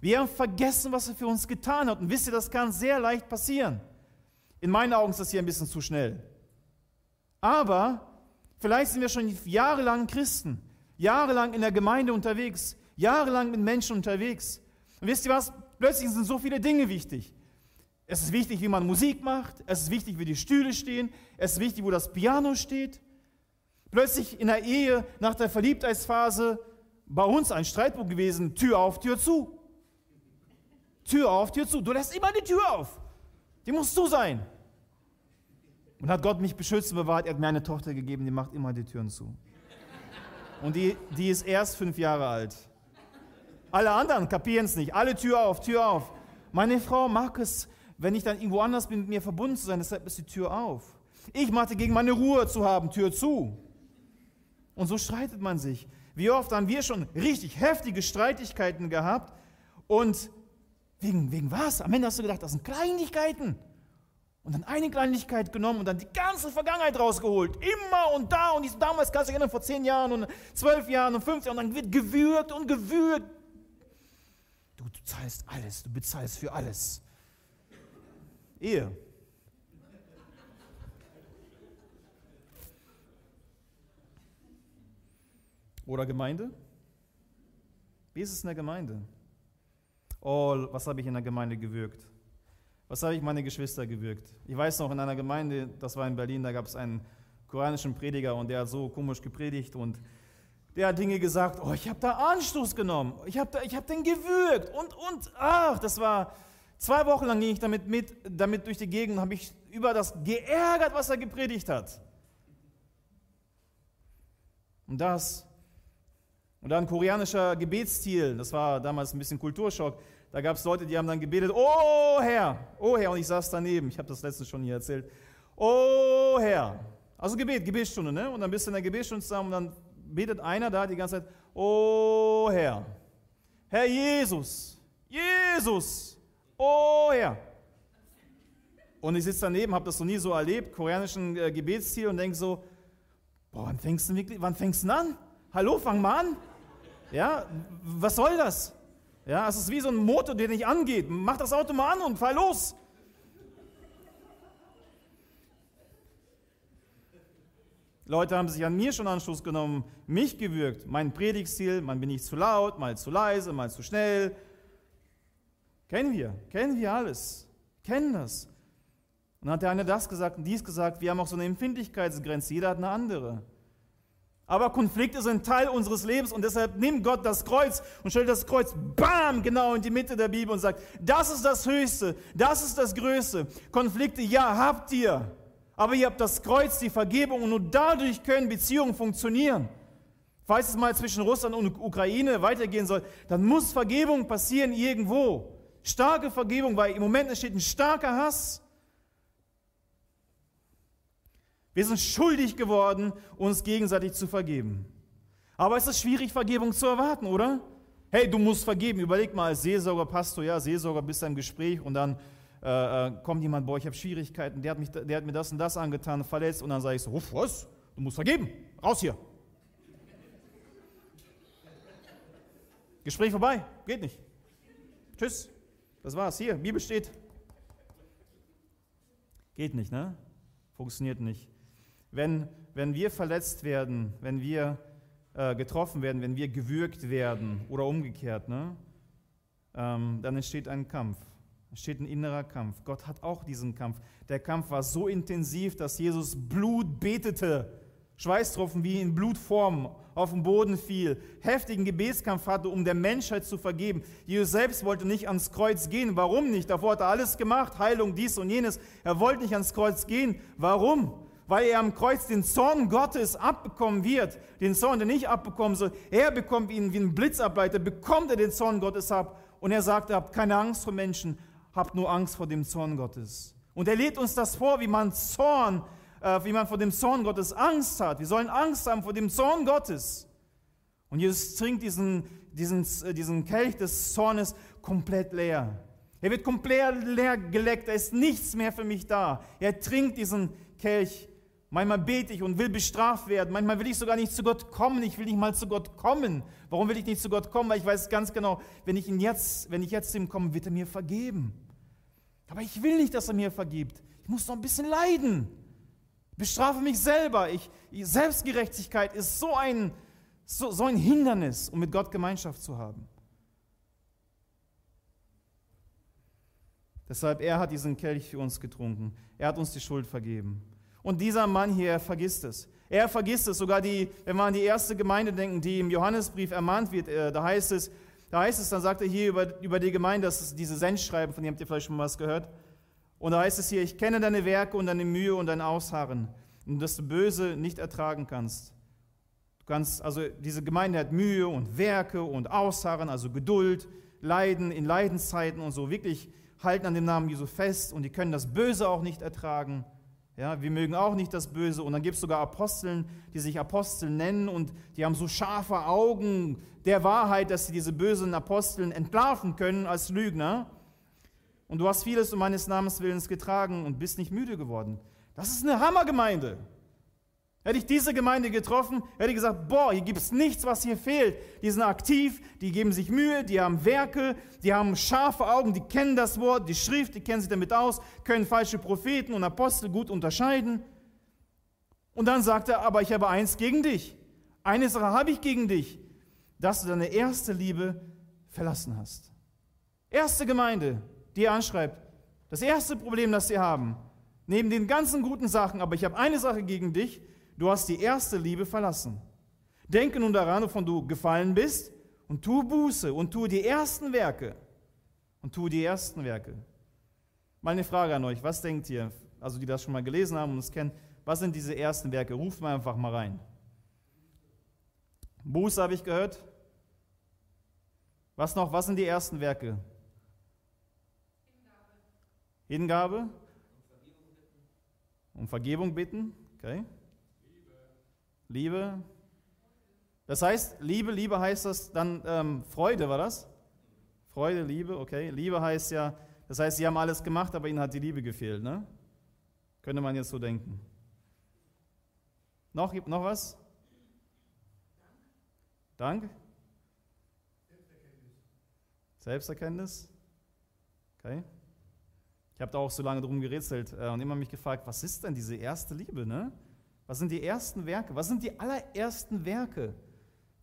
Wir haben vergessen, was er für uns getan hat. Und wisst ihr, das kann sehr leicht passieren. In meinen Augen ist das hier ein bisschen zu schnell. Aber vielleicht sind wir schon jahrelang Christen, jahrelang in der Gemeinde unterwegs, jahrelang mit Menschen unterwegs. Und wisst ihr was? Plötzlich sind so viele Dinge wichtig. Es ist wichtig, wie man Musik macht. Es ist wichtig, wie die Stühle stehen. Es ist wichtig, wo das Piano steht. Plötzlich in der Ehe, nach der Verliebtheitsphase, bei uns ein Streitpunkt gewesen, Tür auf, Tür zu. Tür auf, Tür zu. Du lässt immer die Tür auf. Die muss zu sein. Und hat Gott mich beschützt und bewahrt. Er hat mir eine Tochter gegeben, die macht immer die Türen zu. Und die, die ist erst fünf Jahre alt. Alle anderen kapieren es nicht. Alle Tür auf, Tür auf. Meine Frau mag es, wenn ich dann irgendwo anders bin, mit mir verbunden zu sein, deshalb ist die Tür auf. Ich machte gegen meine Ruhe zu haben, Tür zu. Und so streitet man sich. Wie oft haben wir schon richtig heftige Streitigkeiten gehabt und wegen, wegen was? Am Ende hast du gedacht, das sind Kleinigkeiten. Und dann eine Kleinigkeit genommen und dann die ganze Vergangenheit rausgeholt. Immer und da und dies, damals kannst du dich erinnern, vor zehn Jahren und zwölf Jahren und 15 Jahren. Und dann wird gewürgt und gewürgt. Du, du zahlst alles, du bezahlst für alles. Ehe. Oder Gemeinde? Wie ist es in der Gemeinde? Oh, was habe ich in der Gemeinde gewirkt? Was habe ich meine Geschwister gewirkt? Ich weiß noch, in einer Gemeinde, das war in Berlin, da gab es einen koranischen Prediger und der hat so komisch gepredigt und der hat Dinge gesagt, oh, ich habe da Anstoß genommen, ich habe hab den gewürgt und, und, ach, das war, zwei Wochen lang ging ich damit mit, damit durch die Gegend und habe mich über das geärgert, was er gepredigt hat. Und das, und dann koreanischer Gebetsstil, das war damals ein bisschen Kulturschock, da gab es Leute, die haben dann gebetet, oh Herr, oh Herr, und ich saß daneben, ich habe das letzte schon hier erzählt, oh Herr. Also Gebet, Gebetsstunde, ne? Und dann bist du in der Gebetsstunde zusammen und dann betet einer da die ganze Zeit, oh Herr, Herr Jesus, Jesus, oh Herr. Und ich sitze daneben, habe das noch nie so erlebt, koreanischen äh, Gebetsstil und denke so, boah, wann fängst du wirklich, wann fängst du an? Hallo, fang mal an. Ja, was soll das? Ja, es ist wie so ein Motor, der nicht angeht. Mach das Auto mal an und fahr los. Leute haben sich an mir schon Anschluss genommen, mich gewürgt. Mein Predigtstil, man bin nicht zu laut, mal zu leise, mal zu schnell. Kennen wir, kennen wir alles, kennen das. Und dann hat der eine das gesagt und dies gesagt. Wir haben auch so eine Empfindlichkeitsgrenze, jeder hat eine andere. Aber Konflikte sind Teil unseres Lebens und deshalb nimmt Gott das Kreuz und stellt das Kreuz, bam, genau in die Mitte der Bibel und sagt, das ist das Höchste, das ist das Größte. Konflikte, ja, habt ihr, aber ihr habt das Kreuz, die Vergebung und nur dadurch können Beziehungen funktionieren. Falls es mal zwischen Russland und Ukraine weitergehen soll, dann muss Vergebung passieren irgendwo. Starke Vergebung, weil im Moment entsteht ein starker Hass. Wir sind schuldig geworden, uns gegenseitig zu vergeben. Aber es ist schwierig, Vergebung zu erwarten, oder? Hey, du musst vergeben. Überleg mal als Seelsorger, Pastor, ja, Seelsorger, bist du im Gespräch und dann äh, äh, kommt jemand, boah, ich habe Schwierigkeiten, der hat, mich, der hat mir das und das angetan, verletzt und dann sage ich so, was? Du musst vergeben. Raus hier. Gespräch vorbei. Geht nicht. Tschüss. Das war's. Hier, Bibel steht. Geht nicht, ne? Funktioniert nicht. Wenn, wenn wir verletzt werden, wenn wir äh, getroffen werden, wenn wir gewürgt werden oder umgekehrt, ne, ähm, dann entsteht ein Kampf. Es steht ein innerer Kampf. Gott hat auch diesen Kampf. Der Kampf war so intensiv, dass Jesus Blut betete. Schweißtropfen wie in Blutform auf den Boden fiel, heftigen Gebetskampf hatte, um der Menschheit zu vergeben. Jesus selbst wollte nicht ans Kreuz gehen. Warum nicht? Davor hat er alles gemacht, Heilung, dies und jenes. Er wollte nicht ans Kreuz gehen. Warum? Weil er am Kreuz den Zorn Gottes abbekommen wird, den Zorn, den ich abbekommen soll. Er bekommt ihn wie ein Blitzableiter, bekommt er den Zorn Gottes ab. Und er sagt, habt keine Angst vor Menschen, habt nur Angst vor dem Zorn Gottes. Und er lädt uns das vor, wie man Zorn, äh, wie man vor dem Zorn Gottes Angst hat. Wir sollen Angst haben vor dem Zorn Gottes. Und Jesus trinkt diesen, diesen, äh, diesen Kelch des Zornes komplett leer. Er wird komplett leer geleckt, da ist nichts mehr für mich da. Er trinkt diesen Kelch Manchmal bete ich und will bestraft werden. Manchmal will ich sogar nicht zu Gott kommen. Ich will nicht mal zu Gott kommen. Warum will ich nicht zu Gott kommen? Weil ich weiß ganz genau, wenn ich, ihn jetzt, wenn ich jetzt zu ihm komme, wird er mir vergeben. Aber ich will nicht, dass er mir vergibt. Ich muss noch ein bisschen leiden. Ich bestrafe mich selber. Ich, Selbstgerechtigkeit ist so ein, so, so ein Hindernis, um mit Gott Gemeinschaft zu haben. Deshalb, er hat diesen Kelch für uns getrunken. Er hat uns die Schuld vergeben. Und dieser Mann hier, er vergisst es. Er vergisst es. Sogar die, wenn wir an die erste Gemeinde denken, die im Johannesbrief ermahnt wird, äh, da heißt es, da heißt es, dann sagt er hier über, über die Gemeinde, das ist diese Sendschreiben, von dem habt ihr vielleicht schon mal was gehört. Und da heißt es hier, ich kenne deine Werke und deine Mühe und dein Ausharren und dass du Böse nicht ertragen kannst. Du kannst, also diese Gemeinde hat Mühe und Werke und Ausharren, also Geduld, Leiden in Leidenszeiten und so, wirklich halten an dem Namen Jesu fest und die können das Böse auch nicht ertragen. Ja, wir mögen auch nicht das Böse. Und dann gibt es sogar Aposteln, die sich Apostel nennen und die haben so scharfe Augen der Wahrheit, dass sie diese bösen Aposteln entlarven können als Lügner. Und du hast vieles um meines Namens Willens getragen und bist nicht müde geworden. Das ist eine Hammergemeinde. Hätte ich diese Gemeinde getroffen, hätte ich gesagt, boah, hier gibt es nichts, was hier fehlt. Die sind aktiv, die geben sich Mühe, die haben Werke, die haben scharfe Augen, die kennen das Wort, die Schrift, die kennen sich damit aus, können falsche Propheten und Apostel gut unterscheiden. Und dann sagt er, aber ich habe eins gegen dich. Eine Sache habe ich gegen dich, dass du deine erste Liebe verlassen hast. Erste Gemeinde, die er anschreibt. Das erste Problem, das sie haben, neben den ganzen guten Sachen, aber ich habe eine Sache gegen dich, du hast die erste Liebe verlassen. Denke nun daran, wovon du gefallen bist, und tu Buße und tu die ersten Werke. Und tu die ersten Werke. Meine Frage an euch, was denkt ihr, also die das schon mal gelesen haben und es kennen, was sind diese ersten Werke? Ruft mal einfach mal rein. Buße habe ich gehört. Was noch? Was sind die ersten Werke? Hingabe. Hingabe. Um Vergebung bitten. Okay. Liebe. Das heißt, Liebe, Liebe heißt das dann ähm, Freude, war das? Freude, Liebe, okay. Liebe heißt ja, das heißt, sie haben alles gemacht, aber ihnen hat die Liebe gefehlt, ne? Könnte man jetzt so denken. Noch, noch was? Dank? Selbsterkenntnis. Okay. Ich habe da auch so lange drum gerätselt äh, und immer mich gefragt, was ist denn diese erste Liebe, ne? Was sind die ersten Werke? Was sind die allerersten Werke?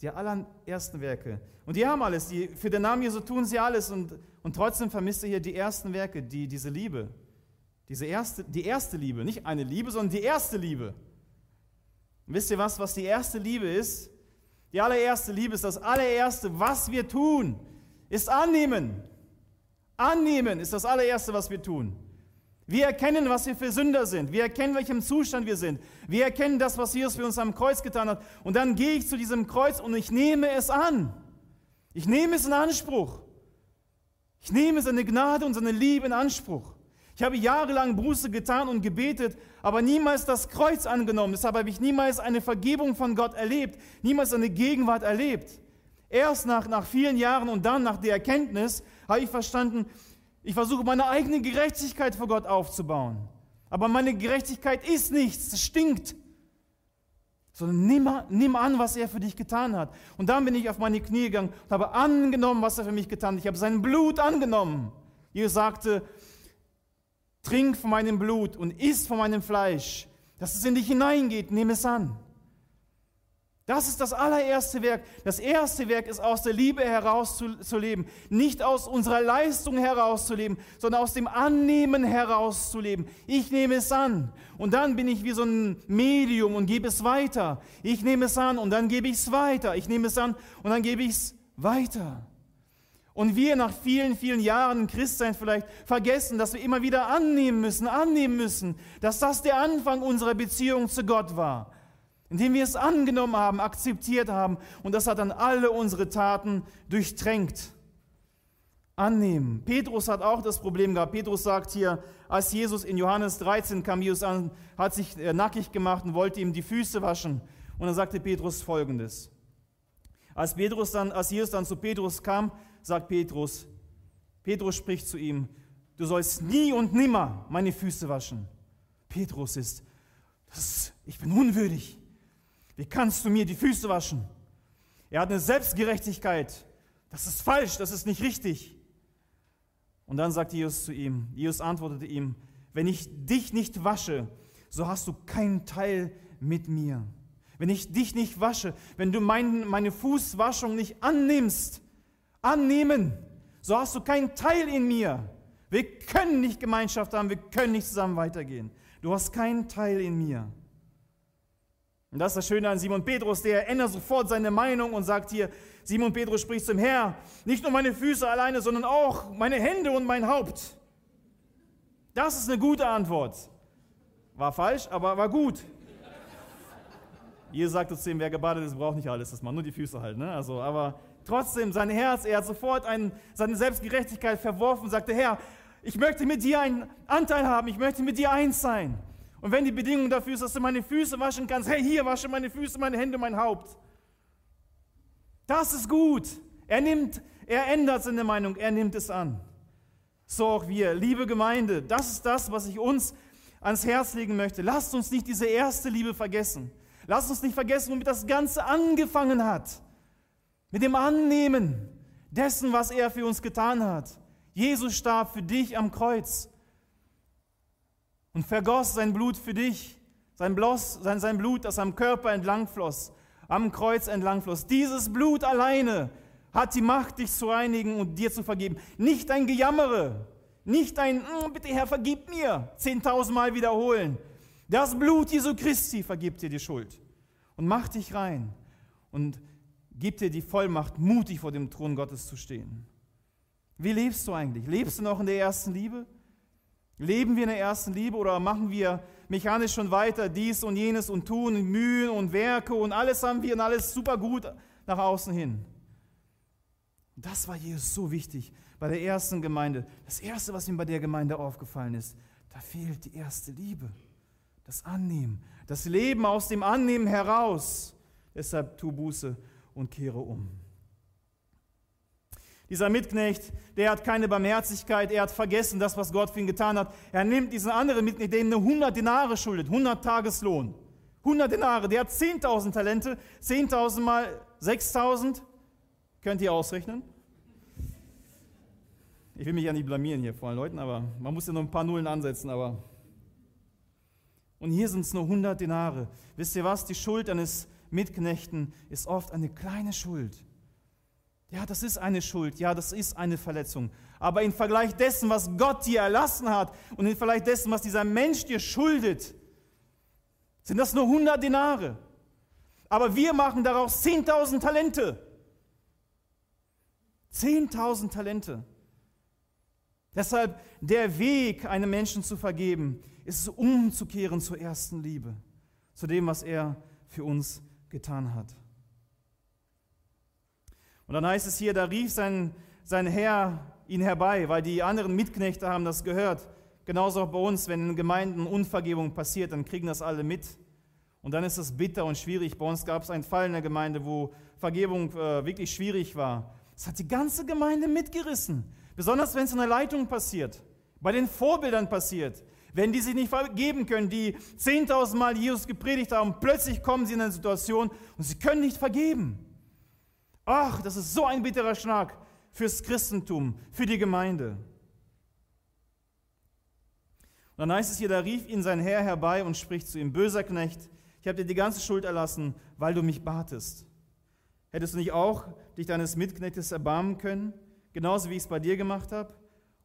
Die allerersten Werke. Und die haben alles. Die, für den Namen Jesu tun sie alles. Und, und trotzdem vermisst ihr hier die ersten Werke, die, diese Liebe. Diese erste, die erste Liebe. Nicht eine Liebe, sondern die erste Liebe. Und wisst ihr was, was die erste Liebe ist? Die allererste Liebe ist das allererste, was wir tun, ist annehmen. Annehmen ist das allererste, was wir tun. Wir erkennen, was wir für Sünder sind. Wir erkennen, welchem Zustand wir sind. Wir erkennen das, was Jesus für uns am Kreuz getan hat. Und dann gehe ich zu diesem Kreuz und ich nehme es an. Ich nehme es in Anspruch. Ich nehme seine Gnade und seine Liebe in Anspruch. Ich habe jahrelang Buße getan und gebetet, aber niemals das Kreuz angenommen. Deshalb habe ich niemals eine Vergebung von Gott erlebt, niemals eine Gegenwart erlebt. Erst nach, nach vielen Jahren und dann nach der Erkenntnis habe ich verstanden, ich versuche meine eigene Gerechtigkeit vor Gott aufzubauen. Aber meine Gerechtigkeit ist nichts, es stinkt. Sondern nimm, nimm an, was er für dich getan hat. Und dann bin ich auf meine Knie gegangen und habe angenommen, was er für mich getan hat. Ich habe sein Blut angenommen. Jesus sagte, trink von meinem Blut und iss von meinem Fleisch. Dass es in dich hineingeht, nimm es an. Das ist das allererste Werk. Das erste Werk ist aus der Liebe herauszuleben, nicht aus unserer Leistung herauszuleben, sondern aus dem Annehmen herauszuleben. Ich nehme es an und dann bin ich wie so ein Medium und gebe es weiter. Ich nehme es an und dann gebe ich es weiter. Ich nehme es an und dann gebe ich es weiter. Und wir nach vielen, vielen Jahren Christsein vielleicht vergessen, dass wir immer wieder annehmen müssen, annehmen müssen, dass das der Anfang unserer Beziehung zu Gott war indem wir es angenommen haben, akzeptiert haben und das hat dann alle unsere Taten durchtränkt. Annehmen. Petrus hat auch das Problem gehabt. Petrus sagt hier, als Jesus in Johannes 13 kam, Jesus an, hat sich äh, nackig gemacht und wollte ihm die Füße waschen. Und dann sagte Petrus folgendes. Als, Petrus dann, als Jesus dann zu Petrus kam, sagt Petrus, Petrus spricht zu ihm, du sollst nie und nimmer meine Füße waschen. Petrus ist, das, ich bin unwürdig. Wie kannst du mir die Füße waschen? Er hat eine Selbstgerechtigkeit. Das ist falsch, das ist nicht richtig. Und dann sagt Jesus zu ihm, Jesus antwortete ihm, wenn ich dich nicht wasche, so hast du keinen Teil mit mir. Wenn ich dich nicht wasche, wenn du mein, meine Fußwaschung nicht annimmst, annehmen, so hast du keinen Teil in mir. Wir können nicht Gemeinschaft haben, wir können nicht zusammen weitergehen. Du hast keinen Teil in mir. Und das ist das Schöne an Simon Petrus, der ändert sofort seine Meinung und sagt hier, Simon Petrus spricht zum Herr, nicht nur meine Füße alleine, sondern auch meine Hände und mein Haupt. Das ist eine gute Antwort. War falsch, aber war gut. Jesus sagte zu ihm, wer gebadet ist, braucht nicht alles, das macht nur die Füße halt. Ne? Also, aber trotzdem, sein Herz, er hat sofort einen, seine Selbstgerechtigkeit verworfen und sagte, Herr, ich möchte mit dir einen Anteil haben, ich möchte mit dir eins sein. Und wenn die Bedingung dafür ist, dass du meine Füße waschen kannst, hey, hier wasche meine Füße, meine Hände, mein Haupt. Das ist gut. Er nimmt, er ändert seine Meinung, er nimmt es an. So auch wir. Liebe Gemeinde, das ist das, was ich uns ans Herz legen möchte. Lasst uns nicht diese erste Liebe vergessen. Lasst uns nicht vergessen, womit das Ganze angefangen hat. Mit dem Annehmen dessen, was er für uns getan hat. Jesus starb für dich am Kreuz und vergoss sein Blut für dich, sein, Bloss, sein, sein Blut, das am Körper entlang floss, am Kreuz entlang floss. Dieses Blut alleine hat die Macht, dich zu reinigen und dir zu vergeben. Nicht ein Gejammere, nicht ein, mm, bitte Herr, vergib mir, zehntausendmal wiederholen. Das Blut Jesu Christi vergibt dir die Schuld und macht dich rein und gibt dir die Vollmacht, mutig vor dem Thron Gottes zu stehen. Wie lebst du eigentlich? Lebst du noch in der ersten Liebe? Leben wir in der ersten Liebe oder machen wir mechanisch schon weiter dies und jenes und tun und Mühen und Werke und alles haben wir und alles super gut nach außen hin? Das war Jesus so wichtig bei der ersten Gemeinde. Das Erste, was ihm bei der Gemeinde aufgefallen ist, da fehlt die erste Liebe, das Annehmen, das Leben aus dem Annehmen heraus. Deshalb tu Buße und kehre um. Dieser Mitknecht, der hat keine Barmherzigkeit, er hat vergessen das, was Gott für ihn getan hat. Er nimmt diesen anderen Mitknecht, der ihm eine 100 Denare schuldet, 100 Tageslohn. 100 Denare, der hat 10.000 Talente, 10.000 mal 6.000, könnt ihr ausrechnen? Ich will mich ja nicht blamieren hier vor allen Leuten, aber man muss ja noch ein paar Nullen ansetzen, aber. Und hier sind es nur 100 Denare. Wisst ihr was? Die Schuld eines Mitknechten ist oft eine kleine Schuld. Ja, das ist eine Schuld, ja, das ist eine Verletzung. Aber im Vergleich dessen, was Gott dir erlassen hat und im Vergleich dessen, was dieser Mensch dir schuldet, sind das nur 100 Denare. Aber wir machen daraus 10.000 Talente. 10.000 Talente. Deshalb der Weg, einem Menschen zu vergeben, ist es umzukehren zur ersten Liebe, zu dem, was er für uns getan hat. Und dann heißt es hier, da rief sein, sein Herr ihn herbei, weil die anderen Mitknechte haben das gehört. Genauso auch bei uns, wenn in Gemeinden Unvergebung passiert, dann kriegen das alle mit. Und dann ist es bitter und schwierig. Bei uns gab es einen Fall in der Gemeinde, wo Vergebung äh, wirklich schwierig war. Das hat die ganze Gemeinde mitgerissen. Besonders wenn es in der Leitung passiert, bei den Vorbildern passiert. Wenn die sich nicht vergeben können, die 10.000 Mal Jesus gepredigt haben, plötzlich kommen sie in eine Situation und sie können nicht vergeben. Ach, das ist so ein bitterer Schlag fürs Christentum, für die Gemeinde. Und dann heißt es hier, da rief ihn sein Herr herbei und spricht zu ihm, böser Knecht, ich habe dir die ganze Schuld erlassen, weil du mich batest. Hättest du nicht auch dich deines Mitknechtes erbarmen können, genauso wie ich es bei dir gemacht habe?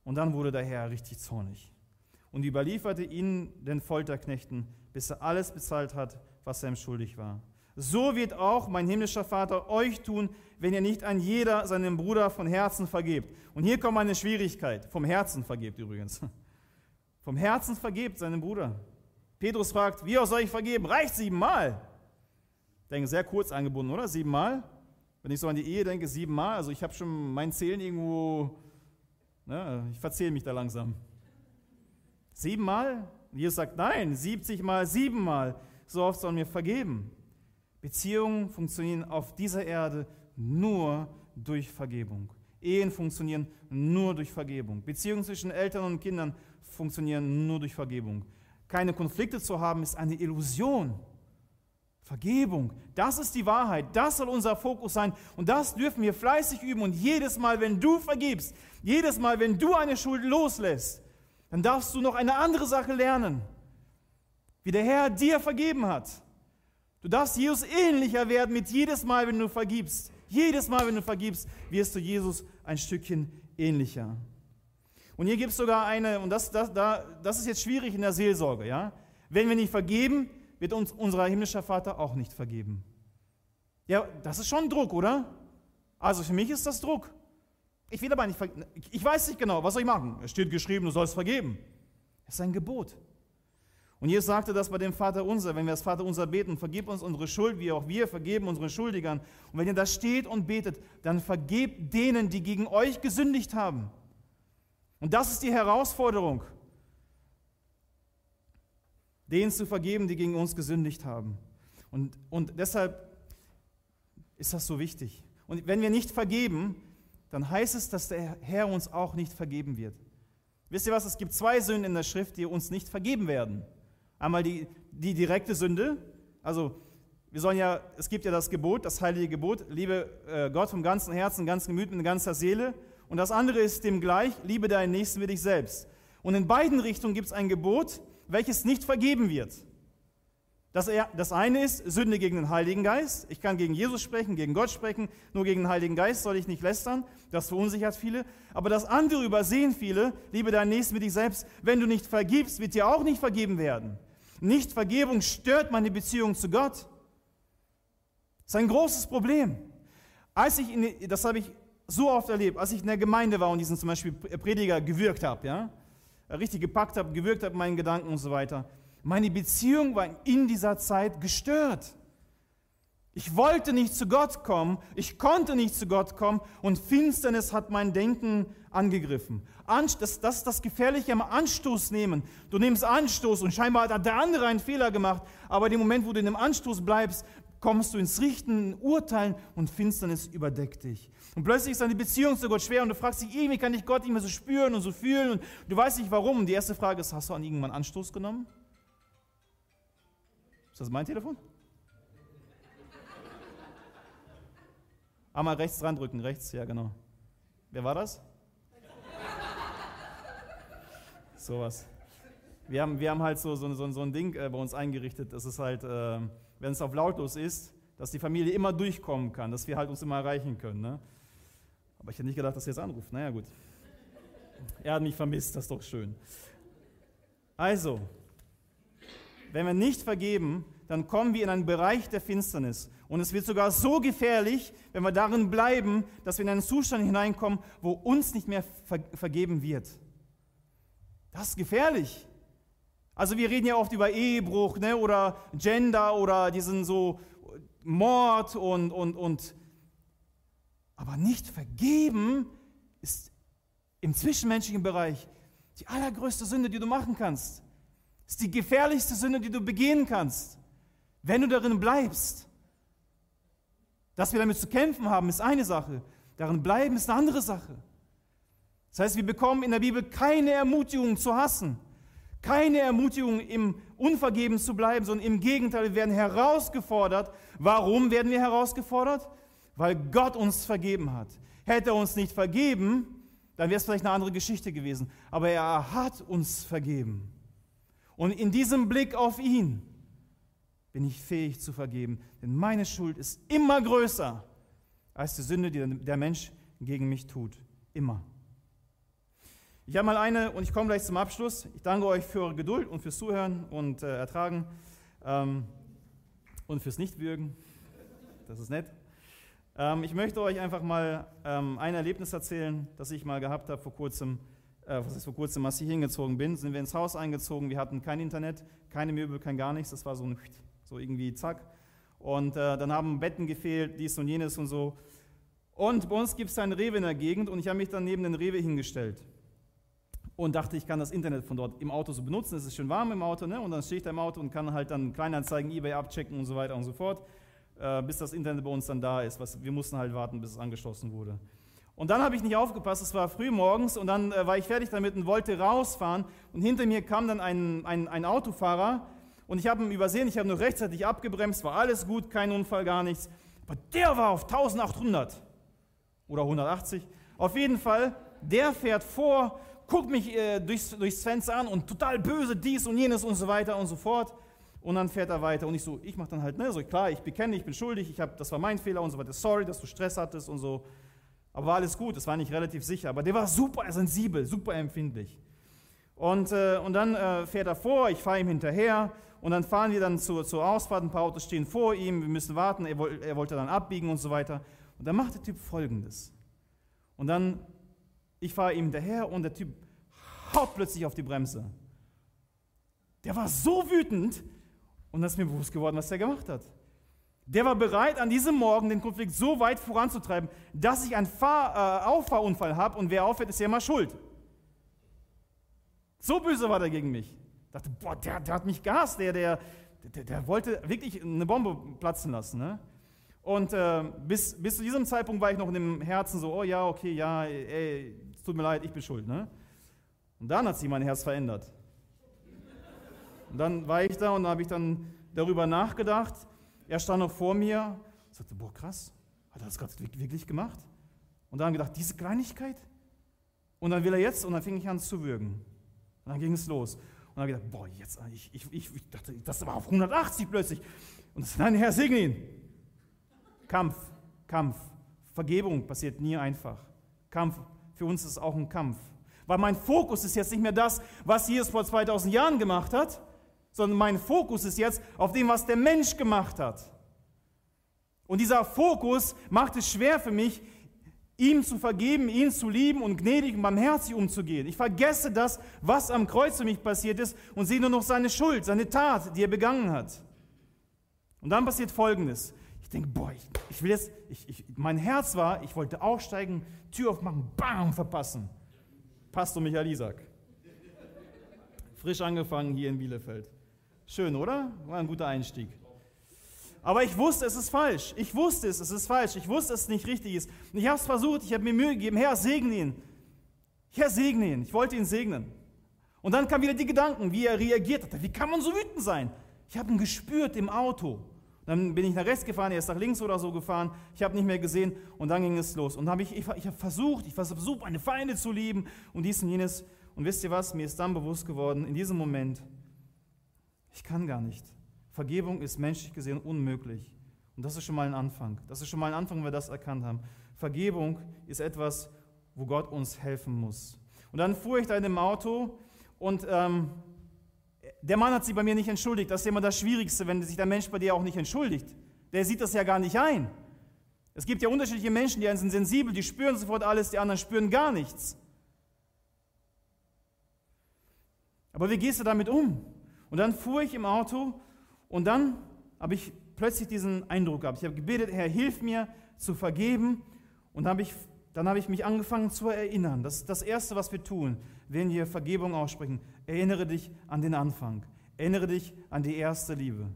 Und dann wurde der Herr richtig zornig und überlieferte ihn den Folterknechten, bis er alles bezahlt hat, was er ihm schuldig war. So wird auch mein himmlischer Vater euch tun, wenn ihr nicht an jeder seinem Bruder von Herzen vergebt. Und hier kommt eine Schwierigkeit. Vom Herzen vergebt übrigens. Vom Herzen vergebt seinem Bruder. Petrus fragt, wie auch soll ich vergeben? Reicht siebenmal. Ich denke, sehr kurz angebunden, oder? Siebenmal? Wenn ich so an die Ehe denke, siebenmal. Also ich habe schon mein Zählen irgendwo, ne, ich verzähle mich da langsam. Siebenmal? Und Jesus sagt, nein, 70 mal, siebenmal. So oft sollen wir vergeben. Beziehungen funktionieren auf dieser Erde nur durch Vergebung. Ehen funktionieren nur durch Vergebung. Beziehungen zwischen Eltern und Kindern funktionieren nur durch Vergebung. Keine Konflikte zu haben, ist eine Illusion. Vergebung, das ist die Wahrheit, das soll unser Fokus sein und das dürfen wir fleißig üben und jedes Mal, wenn du vergibst, jedes Mal, wenn du eine Schuld loslässt, dann darfst du noch eine andere Sache lernen, wie der Herr dir vergeben hat. Du darfst Jesus ähnlicher werden mit jedes Mal, wenn du vergibst. Jedes Mal, wenn du vergibst, wirst du Jesus ein Stückchen ähnlicher. Und hier gibt es sogar eine, und das, das, das ist jetzt schwierig in der Seelsorge, ja. Wenn wir nicht vergeben, wird uns unser himmlischer Vater auch nicht vergeben. Ja, das ist schon Druck, oder? Also für mich ist das Druck. Ich will aber nicht vergeben. Ich weiß nicht genau, was soll ich machen? Es steht geschrieben, du sollst vergeben. Das ist ein Gebot. Und Jesus sagte das bei dem Vater unser, wenn wir das Vater unser beten, vergib uns unsere Schuld, wie auch wir vergeben unseren Schuldigern. Und wenn ihr da steht und betet, dann vergebt denen, die gegen euch gesündigt haben. Und das ist die Herausforderung, denen zu vergeben, die gegen uns gesündigt haben. Und, und deshalb ist das so wichtig. Und wenn wir nicht vergeben, dann heißt es, dass der Herr uns auch nicht vergeben wird. Wisst ihr was? Es gibt zwei Sünden in der Schrift, die uns nicht vergeben werden. Einmal die, die direkte Sünde, also wir sollen ja, es gibt ja das Gebot, das heilige Gebot, liebe äh, Gott vom ganzen Herzen, ganzen Gemüt, mit ganzer Seele. Und das andere ist dem gleich, liebe deinen Nächsten wie dich selbst. Und in beiden Richtungen gibt es ein Gebot, welches nicht vergeben wird. Das, das eine ist Sünde gegen den Heiligen Geist. Ich kann gegen Jesus sprechen, gegen Gott sprechen, nur gegen den Heiligen Geist soll ich nicht lästern. Das verunsichert viele. Aber das andere übersehen viele, liebe deinen Nächsten wie dich selbst. Wenn du nicht vergibst, wird dir auch nicht vergeben werden. Nichtvergebung stört meine Beziehung zu Gott. Das ist ein großes Problem. Als ich in, das habe ich so oft erlebt, als ich in der Gemeinde war und diesen zum Beispiel Prediger gewürgt habe, ja, richtig gepackt habe, gewürgt habe, meinen Gedanken und so weiter meine Beziehung war in dieser Zeit gestört. Ich wollte nicht zu Gott kommen, ich konnte nicht zu Gott kommen und Finsternis hat mein Denken angegriffen. Das, ist das Gefährliche am Anstoß nehmen. Du nimmst Anstoß und scheinbar hat der andere einen Fehler gemacht, aber im Moment, wo du in dem Anstoß bleibst, kommst du ins Richten, Urteilen und Finsternis überdeckt dich. Und plötzlich ist deine Beziehung zu Gott schwer und du fragst dich, wie kann ich Gott nicht mehr so spüren und so fühlen und du weißt nicht warum. Und die erste Frage ist, hast du an irgendwann Anstoß genommen? Ist das mein Telefon? Einmal rechts dran drücken, rechts, ja genau. Wer war das? Sowas. Wir haben, wir haben halt so, so, so, so ein Ding äh, bei uns eingerichtet, das ist halt, äh, wenn es auf lautlos ist, dass die Familie immer durchkommen kann, dass wir halt uns immer erreichen können. Ne? Aber ich hätte nicht gedacht, dass er jetzt anruft. Naja, gut. Er hat mich vermisst, das ist doch schön. Also, wenn wir nicht vergeben, dann kommen wir in einen Bereich der Finsternis. Und es wird sogar so gefährlich, wenn wir darin bleiben, dass wir in einen Zustand hineinkommen, wo uns nicht mehr ver vergeben wird. Das ist gefährlich. Also wir reden ja oft über Ehebruch ne, oder Gender oder diesen so Mord und, und, und. Aber nicht vergeben ist im zwischenmenschlichen Bereich die allergrößte Sünde, die du machen kannst ist die gefährlichste Sünde, die du begehen kannst. Wenn du darin bleibst, dass wir damit zu kämpfen haben, ist eine Sache. Darin bleiben ist eine andere Sache. Das heißt, wir bekommen in der Bibel keine Ermutigung zu hassen, keine Ermutigung im Unvergeben zu bleiben, sondern im Gegenteil, wir werden herausgefordert. Warum werden wir herausgefordert? Weil Gott uns vergeben hat. Hätte er uns nicht vergeben, dann wäre es vielleicht eine andere Geschichte gewesen. Aber er hat uns vergeben. Und in diesem Blick auf ihn bin ich fähig zu vergeben, denn meine Schuld ist immer größer als die Sünde, die der Mensch gegen mich tut. Immer. Ich habe mal eine, und ich komme gleich zum Abschluss. Ich danke euch für eure Geduld und fürs Zuhören und äh, Ertragen ähm, und fürs Nichtwürgen. Das ist nett. Ähm, ich möchte euch einfach mal ähm, ein Erlebnis erzählen, das ich mal gehabt habe vor kurzem äh, was ist vor kurzem, ich hingezogen bin, sind wir ins Haus eingezogen. Wir hatten kein Internet, keine Möbel, kein gar nichts. Das war so, ein, so irgendwie zack. Und äh, dann haben Betten gefehlt, dies und jenes und so. Und bei uns gibt es einen Rewe in der Gegend und ich habe mich dann neben den Rewe hingestellt und dachte, ich kann das Internet von dort im Auto so benutzen. Es ist schön warm im Auto ne? und dann stehe ich da im Auto und kann halt dann Kleinanzeigen, Ebay abchecken und so weiter und so fort, äh, bis das Internet bei uns dann da ist. Was, wir mussten halt warten, bis es angeschlossen wurde. Und dann habe ich nicht aufgepasst, es war früh morgens und dann äh, war ich fertig damit und wollte rausfahren. Und hinter mir kam dann ein, ein, ein Autofahrer und ich habe ihn übersehen, ich habe nur rechtzeitig abgebremst, war alles gut, kein Unfall, gar nichts. Aber der war auf 1800 oder 180. Auf jeden Fall, der fährt vor, guckt mich äh, durchs, durchs Fenster an und total böse dies und jenes und so weiter und so fort. Und dann fährt er weiter und ich so, ich mache dann halt, ne, so klar, ich bekenne, ich bin schuldig, ich hab, das war mein Fehler und so weiter, sorry, dass du Stress hattest und so. Aber war alles gut, das war nicht relativ sicher. Aber der war super sensibel, super empfindlich. Und, äh, und dann äh, fährt er vor, ich fahre ihm hinterher und dann fahren wir dann zur, zur Ausfahrt, ein paar Autos stehen vor ihm, wir müssen warten, er, er wollte dann abbiegen und so weiter. Und dann macht der Typ Folgendes. Und dann, ich fahre ihm hinterher und der Typ haut plötzlich auf die Bremse. Der war so wütend und das ist mir bewusst geworden, was er gemacht hat. Der war bereit, an diesem Morgen den Konflikt so weit voranzutreiben, dass ich einen Fahr äh, Auffahrunfall habe und wer auffährt, ist ja immer schuld. So böse war der gegen mich. Ich dachte, boah, der, der hat mich gehasst, der, der, der, der, wollte wirklich eine Bombe platzen lassen. Ne? Und äh, bis, bis zu diesem Zeitpunkt war ich noch in dem Herzen so, oh ja, okay, ja, ey, es tut mir leid, ich bin schuld. Ne? Und dann hat sich mein Herz verändert. Und dann war ich da und habe ich dann darüber nachgedacht, er stand noch vor mir und sagte, boah, krass, hat er das gerade wirklich gemacht? Und dann gedacht, diese Kleinigkeit? Und dann will er jetzt, und dann fing ich an zu würgen. Und dann ging es los. Und habe gedacht, boah, jetzt, ich, ich, ich, dachte, das war auf 180 plötzlich. Und das, nein, Herr, segne ihn. Kampf, Kampf. Vergebung passiert nie einfach. Kampf, für uns ist auch ein Kampf. Weil mein Fokus ist jetzt nicht mehr das, was Jesus vor 2000 Jahren gemacht hat, sondern mein Fokus ist jetzt auf dem, was der Mensch gemacht hat. Und dieser Fokus macht es schwer für mich, ihm zu vergeben, ihn zu lieben und gnädig und barmherzig umzugehen. Ich vergesse das, was am Kreuz für mich passiert ist und sehe nur noch seine Schuld, seine Tat, die er begangen hat. Und dann passiert Folgendes. Ich denke, boah, ich, ich will jetzt, ich, ich, mein Herz war, ich wollte aufsteigen, Tür aufmachen, bam, verpassen. Pastor Michael Isaac. Frisch angefangen hier in Bielefeld. Schön, oder? War ein guter Einstieg. Aber ich wusste, es ist falsch. Ich wusste es, es ist falsch. Ich wusste, es nicht richtig ist. Und ich habe es versucht, ich habe mir Mühe gegeben. Herr, segne ihn. Herr, segne ihn. Ich wollte ihn segnen. Und dann kamen wieder die Gedanken, wie er reagiert hat. Wie kann man so wütend sein? Ich habe ihn gespürt im Auto. Dann bin ich nach rechts gefahren, er ist nach links oder so gefahren. Ich habe nicht mehr gesehen und dann ging es los. Und hab ich, ich, ich habe versucht, ich versucht, meine Feinde zu lieben und dies und jenes. Und wisst ihr was? Mir ist dann bewusst geworden, in diesem Moment, ich kann gar nicht. Vergebung ist menschlich gesehen unmöglich. Und das ist schon mal ein Anfang. Das ist schon mal ein Anfang, wenn wir das erkannt haben. Vergebung ist etwas, wo Gott uns helfen muss. Und dann fuhr ich da in dem Auto und ähm, der Mann hat sich bei mir nicht entschuldigt. Das ist immer das Schwierigste, wenn sich der Mensch bei dir auch nicht entschuldigt. Der sieht das ja gar nicht ein. Es gibt ja unterschiedliche Menschen, die sind sensibel, die spüren sofort alles, die anderen spüren gar nichts. Aber wie gehst du damit um? Und dann fuhr ich im Auto und dann habe ich plötzlich diesen Eindruck gehabt. Ich habe gebetet, Herr, hilf mir zu vergeben. Und hab ich, dann habe ich mich angefangen zu erinnern. Das ist das Erste, was wir tun, wenn wir Vergebung aussprechen. Erinnere dich an den Anfang. Erinnere dich an die erste Liebe.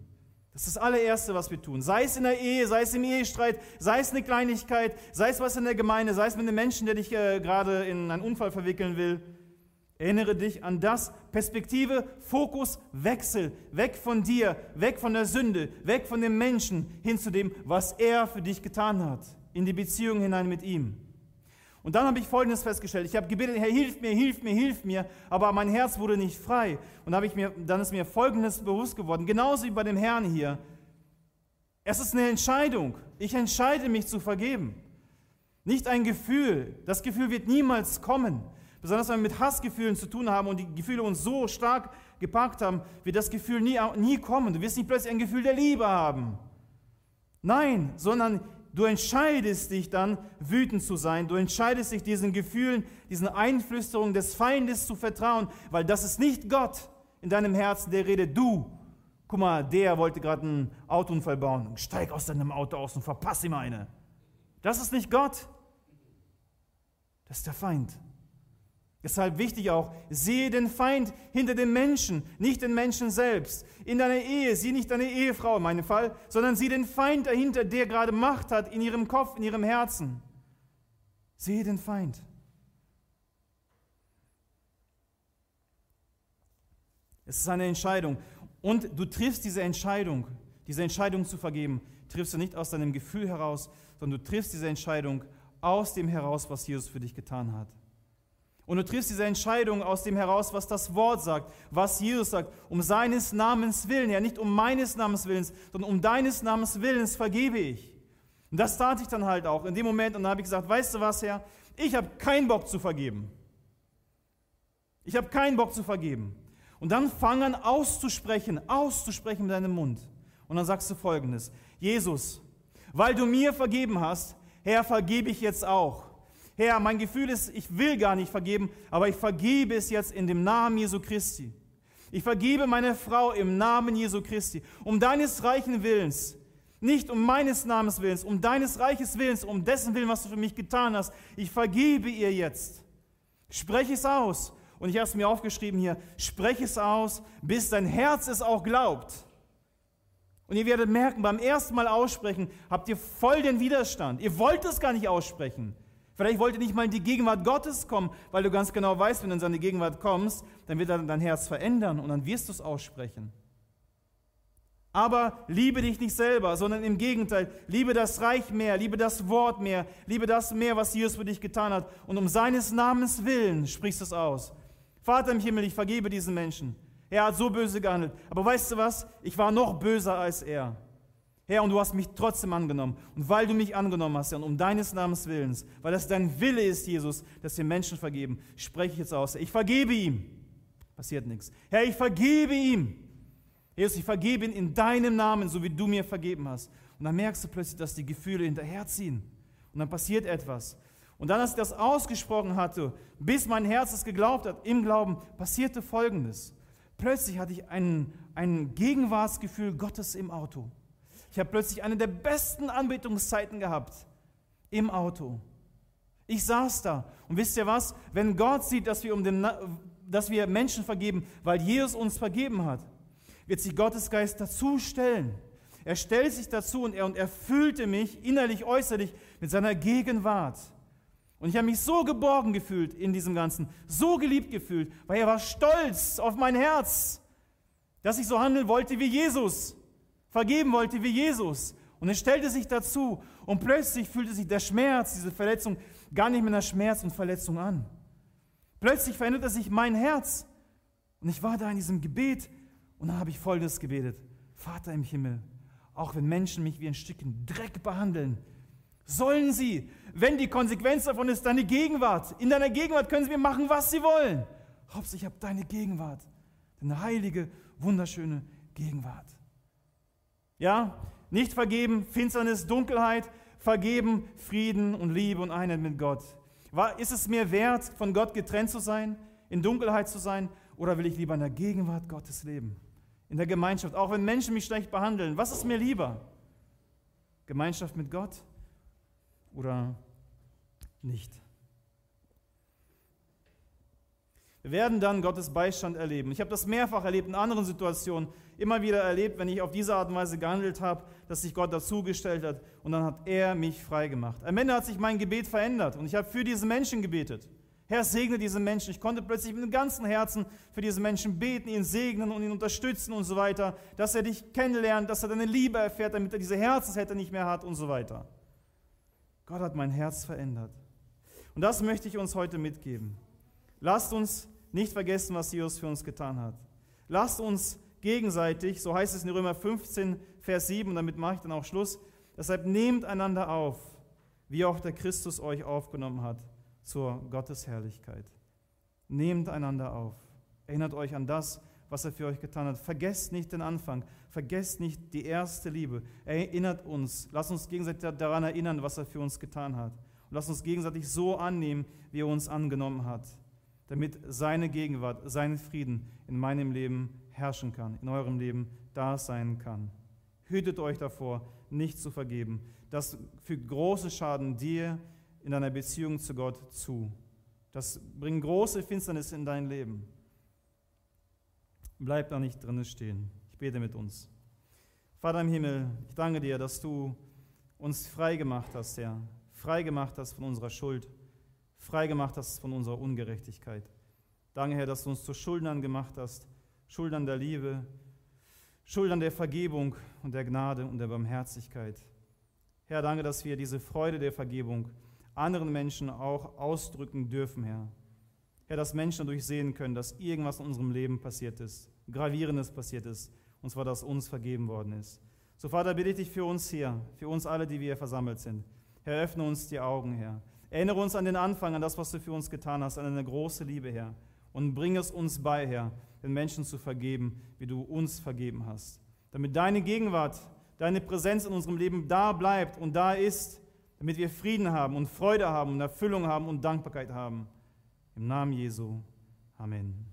Das ist das allererste, was wir tun. Sei es in der Ehe, sei es im Ehestreit, sei es eine Kleinigkeit, sei es was in der Gemeinde, sei es mit einem Menschen, der dich äh, gerade in einen Unfall verwickeln will. Erinnere dich an das Perspektive, Fokus, Wechsel, weg von dir, weg von der Sünde, weg von dem Menschen hin zu dem, was er für dich getan hat, in die Beziehung hinein mit ihm. Und dann habe ich Folgendes festgestellt. Ich habe gebetet, Herr, hilf mir, hilf mir, hilf mir, aber mein Herz wurde nicht frei. Und habe ich mir, dann ist mir Folgendes bewusst geworden, genauso wie bei dem Herrn hier. Es ist eine Entscheidung. Ich entscheide mich zu vergeben. Nicht ein Gefühl. Das Gefühl wird niemals kommen. Besonders wenn wir mit Hassgefühlen zu tun haben und die Gefühle uns so stark gepackt haben, wird das Gefühl nie, nie kommen. Du wirst nicht plötzlich ein Gefühl der Liebe haben. Nein, sondern du entscheidest dich dann, wütend zu sein. Du entscheidest dich, diesen Gefühlen, diesen Einflüsterungen des Feindes zu vertrauen, weil das ist nicht Gott in deinem Herzen, der redet, du. Guck mal, der wollte gerade einen Autounfall bauen. Steig aus deinem Auto aus und verpass ihm eine. Das ist nicht Gott. Das ist der Feind. Deshalb wichtig auch, sehe den Feind hinter dem Menschen, nicht den Menschen selbst. In deiner Ehe, sieh nicht deine Ehefrau in meinem Fall, sondern sieh den Feind dahinter, der gerade Macht hat in ihrem Kopf, in ihrem Herzen. Sehe den Feind. Es ist eine Entscheidung. Und du triffst diese Entscheidung, diese Entscheidung zu vergeben, triffst du nicht aus deinem Gefühl heraus, sondern du triffst diese Entscheidung aus dem heraus, was Jesus für dich getan hat. Und du triffst diese Entscheidung aus dem heraus, was das Wort sagt, was Jesus sagt, um seines Namens willen, ja nicht um meines Namens willens, sondern um deines Namens willens vergebe ich. Und das tat ich dann halt auch in dem Moment und dann habe ich gesagt, weißt du was, Herr, ich habe keinen Bock zu vergeben. Ich habe keinen Bock zu vergeben. Und dann fang an auszusprechen, auszusprechen mit deinem Mund. Und dann sagst du folgendes, Jesus, weil du mir vergeben hast, Herr, vergebe ich jetzt auch. Herr, mein Gefühl ist, ich will gar nicht vergeben, aber ich vergebe es jetzt in dem Namen Jesu Christi. Ich vergebe meine Frau im Namen Jesu Christi, um deines reichen Willens, nicht um meines Namens Willens, um deines reiches Willens, um dessen Willen, was du für mich getan hast. Ich vergebe ihr jetzt. Spreche es aus. Und ich habe es mir aufgeschrieben hier, spreche es aus, bis dein Herz es auch glaubt. Und ihr werdet merken, beim ersten Mal aussprechen habt ihr voll den Widerstand. Ihr wollt es gar nicht aussprechen. Vielleicht wollt ihr nicht mal in die Gegenwart Gottes kommen, weil du ganz genau weißt, wenn du in seine Gegenwart kommst, dann wird er dein Herz verändern und dann wirst du es aussprechen. Aber liebe dich nicht selber, sondern im Gegenteil, liebe das Reich mehr, liebe das Wort mehr, liebe das mehr, was Jesus für dich getan hat. Und um seines Namens willen sprichst du es aus. Vater im Himmel, ich vergebe diesen Menschen. Er hat so böse gehandelt. Aber weißt du was? Ich war noch böser als er. Herr, und du hast mich trotzdem angenommen. Und weil du mich angenommen hast, Herr, und um deines Namens Willens, weil das dein Wille ist, Jesus, dass wir Menschen vergeben, spreche ich jetzt aus. Ich vergebe ihm. Passiert nichts. Herr, ich vergebe ihm. Jesus, ich vergebe ihn in deinem Namen, so wie du mir vergeben hast. Und dann merkst du plötzlich, dass die Gefühle hinterherziehen. Und dann passiert etwas. Und dann, als ich das ausgesprochen hatte, bis mein Herz es geglaubt hat, im Glauben, passierte Folgendes. Plötzlich hatte ich ein, ein Gegenwartsgefühl Gottes im Auto. Ich habe plötzlich eine der besten Anbetungszeiten gehabt im Auto. Ich saß da und wisst ihr was? Wenn Gott sieht, dass wir, um den, dass wir Menschen vergeben, weil Jesus uns vergeben hat, wird sich Gottes Geist dazu stellen. Er stellt sich dazu und er und erfüllte mich innerlich, äußerlich mit seiner Gegenwart. Und ich habe mich so geborgen gefühlt in diesem Ganzen, so geliebt gefühlt, weil er war stolz auf mein Herz, dass ich so handeln wollte wie Jesus vergeben wollte wie Jesus. Und er stellte sich dazu und plötzlich fühlte sich der Schmerz, diese Verletzung, gar nicht mehr nach Schmerz und Verletzung an. Plötzlich veränderte sich mein Herz und ich war da in diesem Gebet und dann habe ich Folgendes gebetet. Vater im Himmel, auch wenn Menschen mich wie ein Stückchen Dreck behandeln, sollen sie, wenn die Konsequenz davon ist, deine Gegenwart. In deiner Gegenwart können sie mir machen, was sie wollen. Hauptsache, ich habe deine Gegenwart. Deine heilige, wunderschöne Gegenwart. Ja, nicht vergeben, Finsternis, Dunkelheit, vergeben, Frieden und Liebe und Einheit mit Gott. ist es mir wert, von Gott getrennt zu sein, in Dunkelheit zu sein, oder will ich lieber in der Gegenwart Gottes leben? In der Gemeinschaft, auch wenn Menschen mich schlecht behandeln. Was ist mir lieber? Gemeinschaft mit Gott oder nicht? Wir werden dann Gottes Beistand erleben. Ich habe das mehrfach erlebt in anderen Situationen, immer wieder erlebt, wenn ich auf diese Art und Weise gehandelt habe, dass sich Gott dazugestellt hat und dann hat er mich frei gemacht. Am Ende hat sich mein Gebet verändert und ich habe für diese Menschen gebetet. Herr, segne diese Menschen. Ich konnte plötzlich mit dem ganzen Herzen für diese Menschen beten, ihn segnen und ihn unterstützen und so weiter, dass er dich kennenlernt, dass er deine Liebe erfährt, damit er diese Herzenshätte nicht mehr hat und so weiter. Gott hat mein Herz verändert. Und das möchte ich uns heute mitgeben. Lasst uns nicht vergessen, was Jesus für uns getan hat. Lasst uns gegenseitig, so heißt es in Römer 15, Vers 7, und damit mache ich dann auch Schluss, deshalb nehmt einander auf, wie auch der Christus euch aufgenommen hat, zur Gottesherrlichkeit. Nehmt einander auf. Erinnert euch an das, was er für euch getan hat. Vergesst nicht den Anfang. Vergesst nicht die erste Liebe. Erinnert uns. Lasst uns gegenseitig daran erinnern, was er für uns getan hat. Und lasst uns gegenseitig so annehmen, wie er uns angenommen hat damit seine Gegenwart, sein Frieden in meinem Leben herrschen kann, in eurem Leben da sein kann. Hütet euch davor, nicht zu vergeben. Das fügt große Schaden dir in deiner Beziehung zu Gott zu. Das bringt große Finsternis in dein Leben. Bleib da nicht drinnen stehen. Ich bete mit uns. Vater im Himmel, ich danke dir, dass du uns frei gemacht hast, Herr. Frei gemacht hast von unserer Schuld freigemacht hast von unserer Ungerechtigkeit. Danke, Herr, dass du uns zu Schuldnern gemacht hast, Schuldern der Liebe, Schuldern der Vergebung und der Gnade und der Barmherzigkeit. Herr, danke, dass wir diese Freude der Vergebung anderen Menschen auch ausdrücken dürfen, Herr. Herr, dass Menschen dadurch sehen können, dass irgendwas in unserem Leben passiert ist, gravierendes passiert ist, und zwar, dass uns vergeben worden ist. So, Vater, bitte ich dich für uns hier, für uns alle, die wir hier versammelt sind. Herr, öffne uns die Augen, Herr. Erinnere uns an den Anfang, an das, was du für uns getan hast, an deine große Liebe, Herr. Und bring es uns bei, Herr, den Menschen zu vergeben, wie du uns vergeben hast. Damit deine Gegenwart, deine Präsenz in unserem Leben da bleibt und da ist, damit wir Frieden haben und Freude haben und Erfüllung haben und Dankbarkeit haben. Im Namen Jesu. Amen.